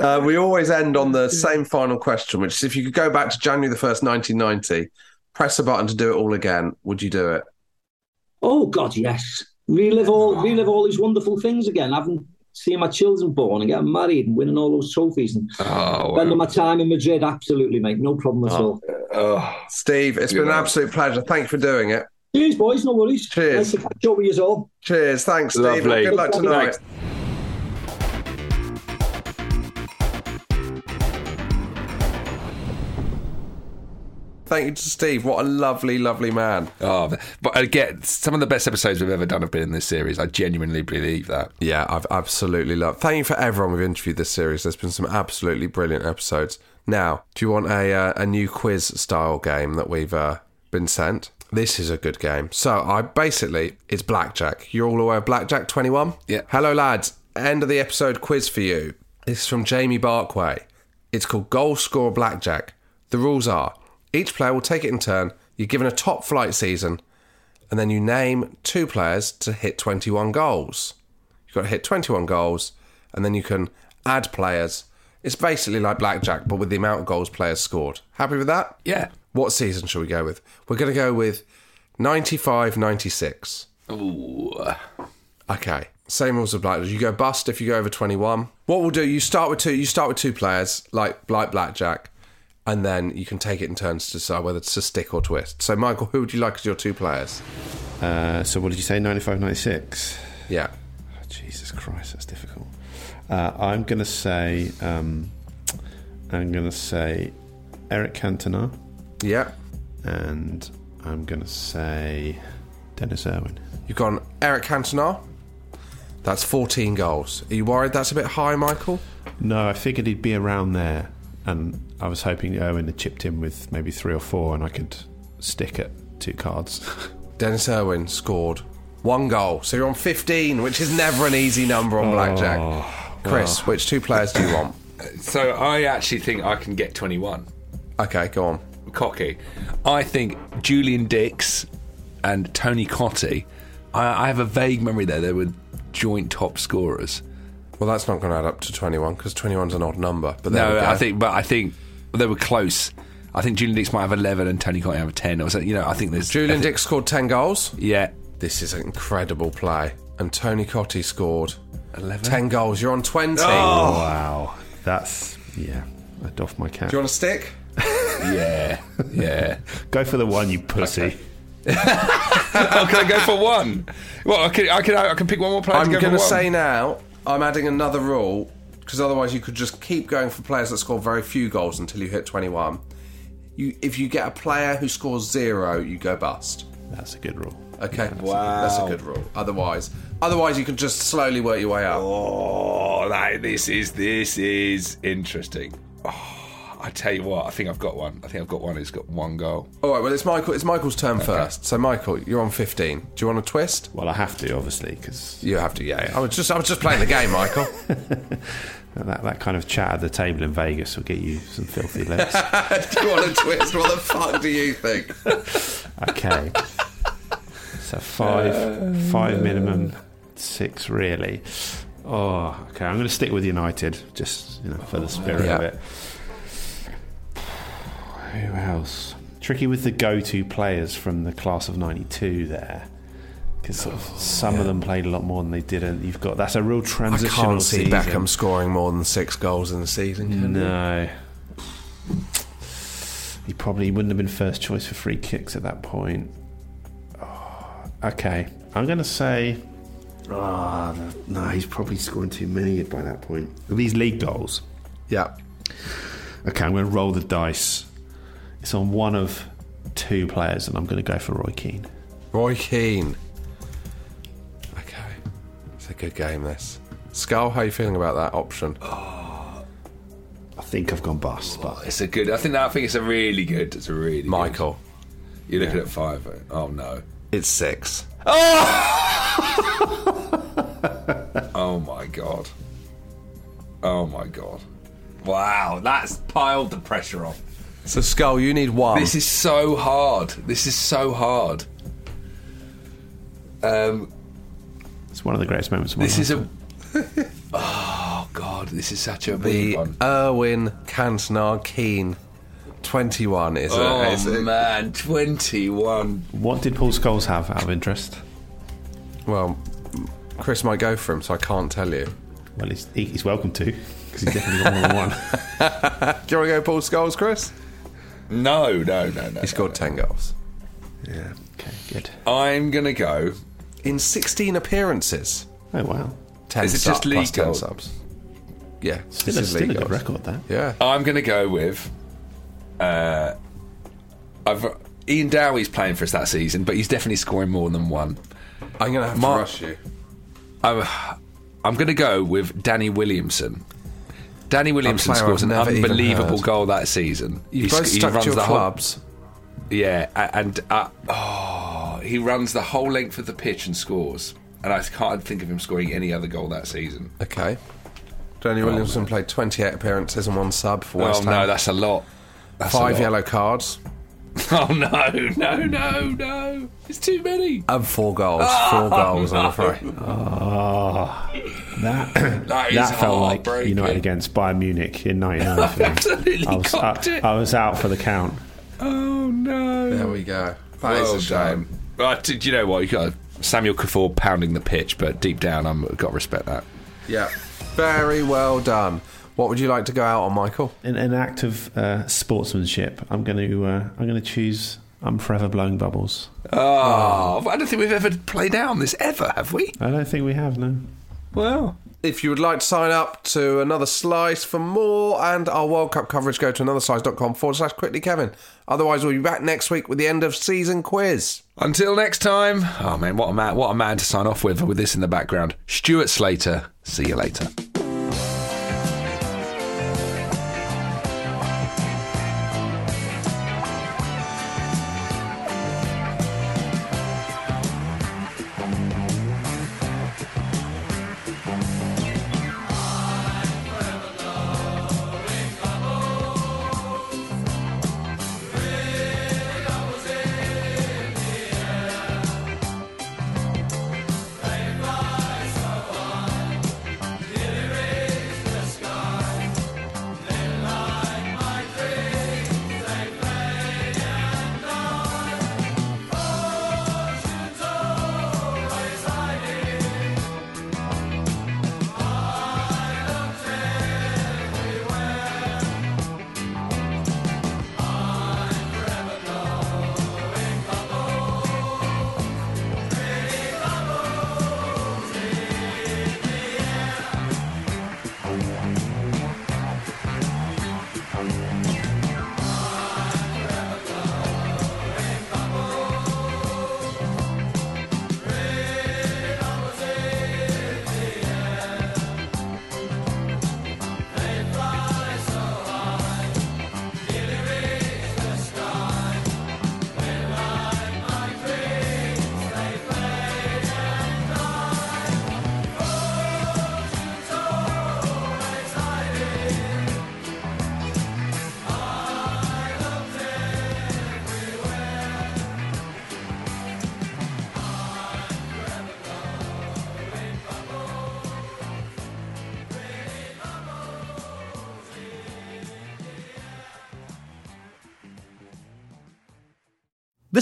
Uh, we always end on the same final question, which is if you could go back to January the 1st, 1990, press a button to do it all again, would you do it? Oh God, yes. Relive all, relive all these wonderful things again. Having seen my children born and getting married and winning all those trophies and Oh, spending my time in Madrid. Absolutely, mate. No problem at oh. all. Oh, Steve, it's been an absolute pleasure. Thank you for doing it. Cheers, boys. No worries. Cheers. Nice to catch up with you all. Cheers. Thanks, Steve. Lovely. Good luck tonight. Thanks. Thank you to Steve. What a lovely, lovely man. Oh, but again, some of the best episodes we've ever done have been in this series. I genuinely believe that. Yeah, I've absolutely loved. Thank you for everyone we've interviewed this series. There's been some absolutely brilliant episodes. Now, do you want a uh, a new quiz style game that we've uh, been sent? This is a good game. So I basically it's blackjack. You're all aware of blackjack 21. Yeah. Hello, lads. End of the episode quiz for you. This is from Jamie Barkway. It's called Goal Score Blackjack. The rules are each player will take it in turn. You're given a top flight season, and then you name two players to hit 21 goals. You've got to hit 21 goals, and then you can add players. It's basically like blackjack, but with the amount of goals players scored. Happy with that? Yeah. What season shall we go with? We're going to go with 95 96. Ooh. Okay. Same rules of blackjack. You go bust if you go over 21. What we'll do, you start with two you start with two players, like like blackjack, and then you can take it in turns to decide whether it's a stick or twist. So Michael, who would you like as your two players? Uh, so what did you say? 95, 96? Yeah. Oh, Jesus Christ, that's difficult. Uh, I'm going to say, um, I'm going to say Eric Cantona. Yeah. And I'm going to say Denis Irwin. You've gone Eric Cantona. That's 14 goals. Are you worried that's a bit high, Michael? No, I figured he'd be around there, and I was hoping Irwin had chipped in with maybe three or four, and I could stick at two cards. [laughs] Denis Irwin scored one goal. So you're on 15, which is never an easy number on blackjack. Oh. Chris, oh. which two players do you want? [laughs] So I actually think I can get 21. Okay, go on. Cocky. I think Julian Dicks and Tony Cottee. I, I have a vague memory there. They were joint top scorers. Well, that's not going to add up to 21 because 21's an odd number. But there no, we go. I think, but I think they were close. I think Julian Dicks might have 11 and Tony Cottee have 10 or something. You know, I think there's Julian I think- Dicks scored 10 goals. Yeah. This is an incredible play. And Tony Cottee scored 11? 10 goals. You're on 20. Oh, oh wow. That's, yeah, I doff my cap. Do you want a stick? [laughs] yeah, yeah. [laughs] Go for the one, you pussy. oh, can I go for one? Well, I can, I can, I can pick one more player. I'm to go going to for one. say now, I'm adding another rule because otherwise you could just keep going for players that score very few goals until you hit 21. You, if you get a player who scores zero, you go bust. That's a good rule. Okay, Wow. that's a good rule. Otherwise, otherwise you can just slowly work your way up. Oh, that, this is this is interesting. Oh, I tell you what, I think I've got one. I think I've got one who's got one goal. All right, well it's Michael. It's Michael's turn first. So Michael, you're on 15. Do you want a twist? Well, I have to, obviously, because You have to. Yeah, I was just I was just playing the game, Michael. [laughs] that, that kind of chat at the table in Vegas will get you some filthy [laughs] lips. do you want a twist? What the fuck do you think? [laughs] Okay. So five, five minimum, six really. Oh, okay. I'm going to stick with United, just you know, for the spirit Yeah. of it. Who else? Tricky with the go-to players from the class of '92 there, because sort of some of them played a lot more than they didn't. You've got that's a real transitional. I can't see season. Beckham scoring more than six goals in the season. No. He probably wouldn't have been first choice for free kicks at that point. Oh, okay, I'm going to say. Ah, no, he's probably scoring too many by that point. These league goals. Yeah. Okay, I'm going to roll the dice. It's on one of two players, and I'm going to go for Roy Keane. Roy Keane. Okay, it's a good game. This. Scull, how are you feeling about that option? I think I've gone bust, but It's a good. I think I think it's a really good. It's a really Michael. Good. You're looking at five. Oh no. It's six. [laughs] Oh my god. Oh my god. Wow, that's piled the pressure on. So Scull, you need one. This is so hard. This is so hard. Um, it's one of the greatest moments of my this is a. [laughs] oh god, this is such a the big one. Irwin Cantona Keane. 21 is a. Oh is a- man, twenty-one. What did Paul Scholes have out of interest? well, Chris might go for him, so I can't tell you. Well, he's, he's welcome to, because he's definitely got more than one. [laughs] [laughs] Do you want to go Paul Scholes, Chris? No, no, no, no. He scored 10 goals. Yeah. Okay, good. I'm gonna go. In 16 appearances. Oh, wow. 10 Is it sub- just league plus 10 goals? subs. Yeah. Still, this a, is still a good record, that. Yeah. I'm gonna go with. Uh, I've Ian Dowie's playing for us that season, but he's definitely scoring more than one. I'm going to have Mar- to rush you. I'm, I'm going to go with Danny Williamson. Danny Williamson player scores an unbelievable goal that season. You've He both sc- he stuck to runs your the whole- clubs. yeah, and uh, oh, he runs the whole length of the pitch and scores. And I can't think of him scoring any other goal that season. Okay. Danny oh, Williamson played 28 appearances and one sub for West oh Ham. no, that's a lot. That's a Five lot. yellow cards. [laughs] Oh no, no, no, no! It's too many. And four goals. Four [laughs] oh, goals, I'm afraid. Oh, that That [coughs] that, is felt like heartbreaking. United against Bayern Munich in '99. for me. Absolutely I was, cocked I, it. I was out for the count. Oh no! There we go. That is well a shame. done. Right, do you know what? You got Samuel Kuffour pounding the pitch, but deep down, I'm got to respect that. Yeah. Very well done. What would you like to go out on, Michael? In an act of uh, sportsmanship, I'm going to uh, I'm going to choose. I'm forever blowing bubbles. Oh, I don't think we've ever played out on this ever, have we? I don't think we have no. Well, if you would like to sign up to another slice for more and our World Cup coverage, go to anotherslice.com forward slash quickly Kevin. Otherwise, we'll be back next week with the end of season quiz. Until next time. Oh man, what a man! What a man to sign off with with this in the background. Stuart Slater. See you later.